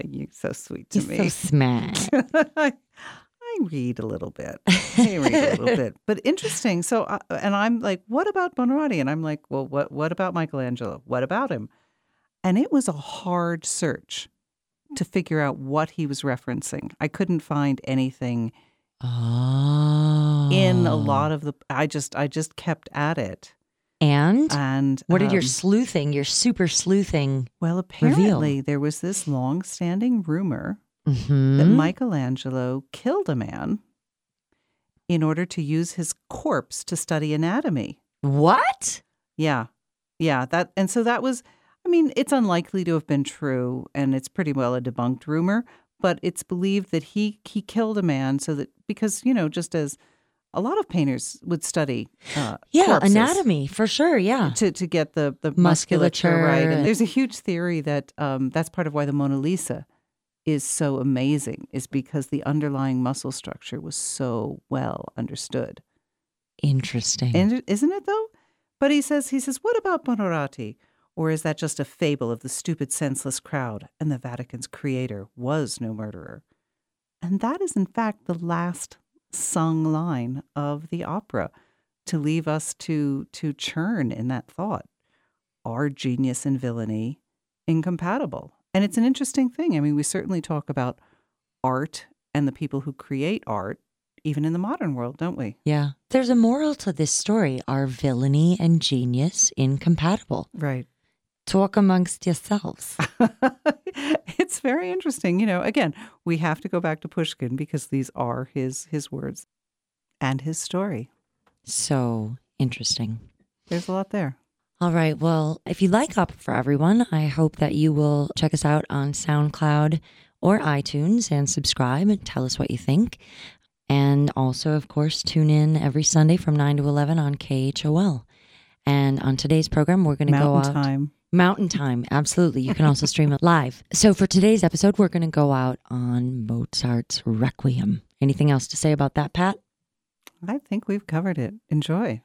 you're so sweet to You're me. so smart. I, read a little bit. I read a little bit, but interesting. So, uh, and I'm like, what about Bonarotti? And I'm like, well, what what about Michelangelo? What about him? And it was a hard search to figure out what he was referencing. I couldn't find anything oh. in a lot of the. I just I just kept at it. And And what did your um, sleuthing, your super sleuthing? well? reveal? Apparently, there was this long-standing rumor that Mhm. Michelangelo killed a man in order to use his corpse to study anatomy. What? Yeah. Yeah, that and so that was I mean, it's unlikely to have been true and it's pretty well a debunked rumor, but it's believed that he he killed a man so that because, you know, just as a lot of painters would study uh Yeah, anatomy for sure. Yeah. to to get the the musculature, right. And there's a huge theory that um that's part of why the Mona Lisa is so amazing is because the underlying muscle structure was so well understood. Interesting. And isn't it though? But he says, he says, what about Buonarroti? Or is that just a fable of the stupid, senseless crowd and the Vatican's creator was no murderer? And that is, in fact, the last sung line of the opera to leave us to, to churn in that thought. Are genius and villainy incompatible? And it's an interesting thing. I mean, we certainly talk about art and the people who create art, even in the modern world, don't we? yeah. There's a moral to this story. Are villainy and genius incompatible? Right. Talk amongst yourselves. it's very interesting. You know, again, we have to go back to Pushkin because these are his his words and his story. so interesting. There's a lot there. All right. Well, if you like Opera for Everyone, I hope that you will check us out on SoundCloud or iTunes and subscribe and tell us what you think. And also, of course, tune in every Sunday from 9 to 11 on KHOL. And on today's program, we're going to go Mountain out. time. Mountain Time. Absolutely. You can also stream it live. So for today's episode, we're going to go out on Mozart's Requiem. Anything else to say about that, Pat? I think we've covered it. Enjoy.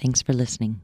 Thanks for listening.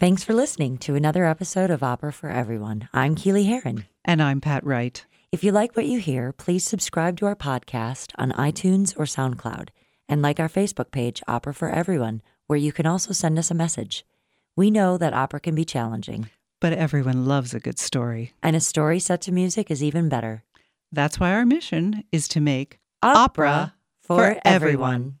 Thanks for listening to another episode of Opera for Everyone. I'm Keely Heron. And I'm Pat Wright. If you like what you hear, please subscribe to our podcast on iTunes or SoundCloud and like our Facebook page, Opera for Everyone, where you can also send us a message. We know that opera can be challenging, But everyone loves a good story. and a story set to music is even better. That's why our mission is to make Opera for, for everyone.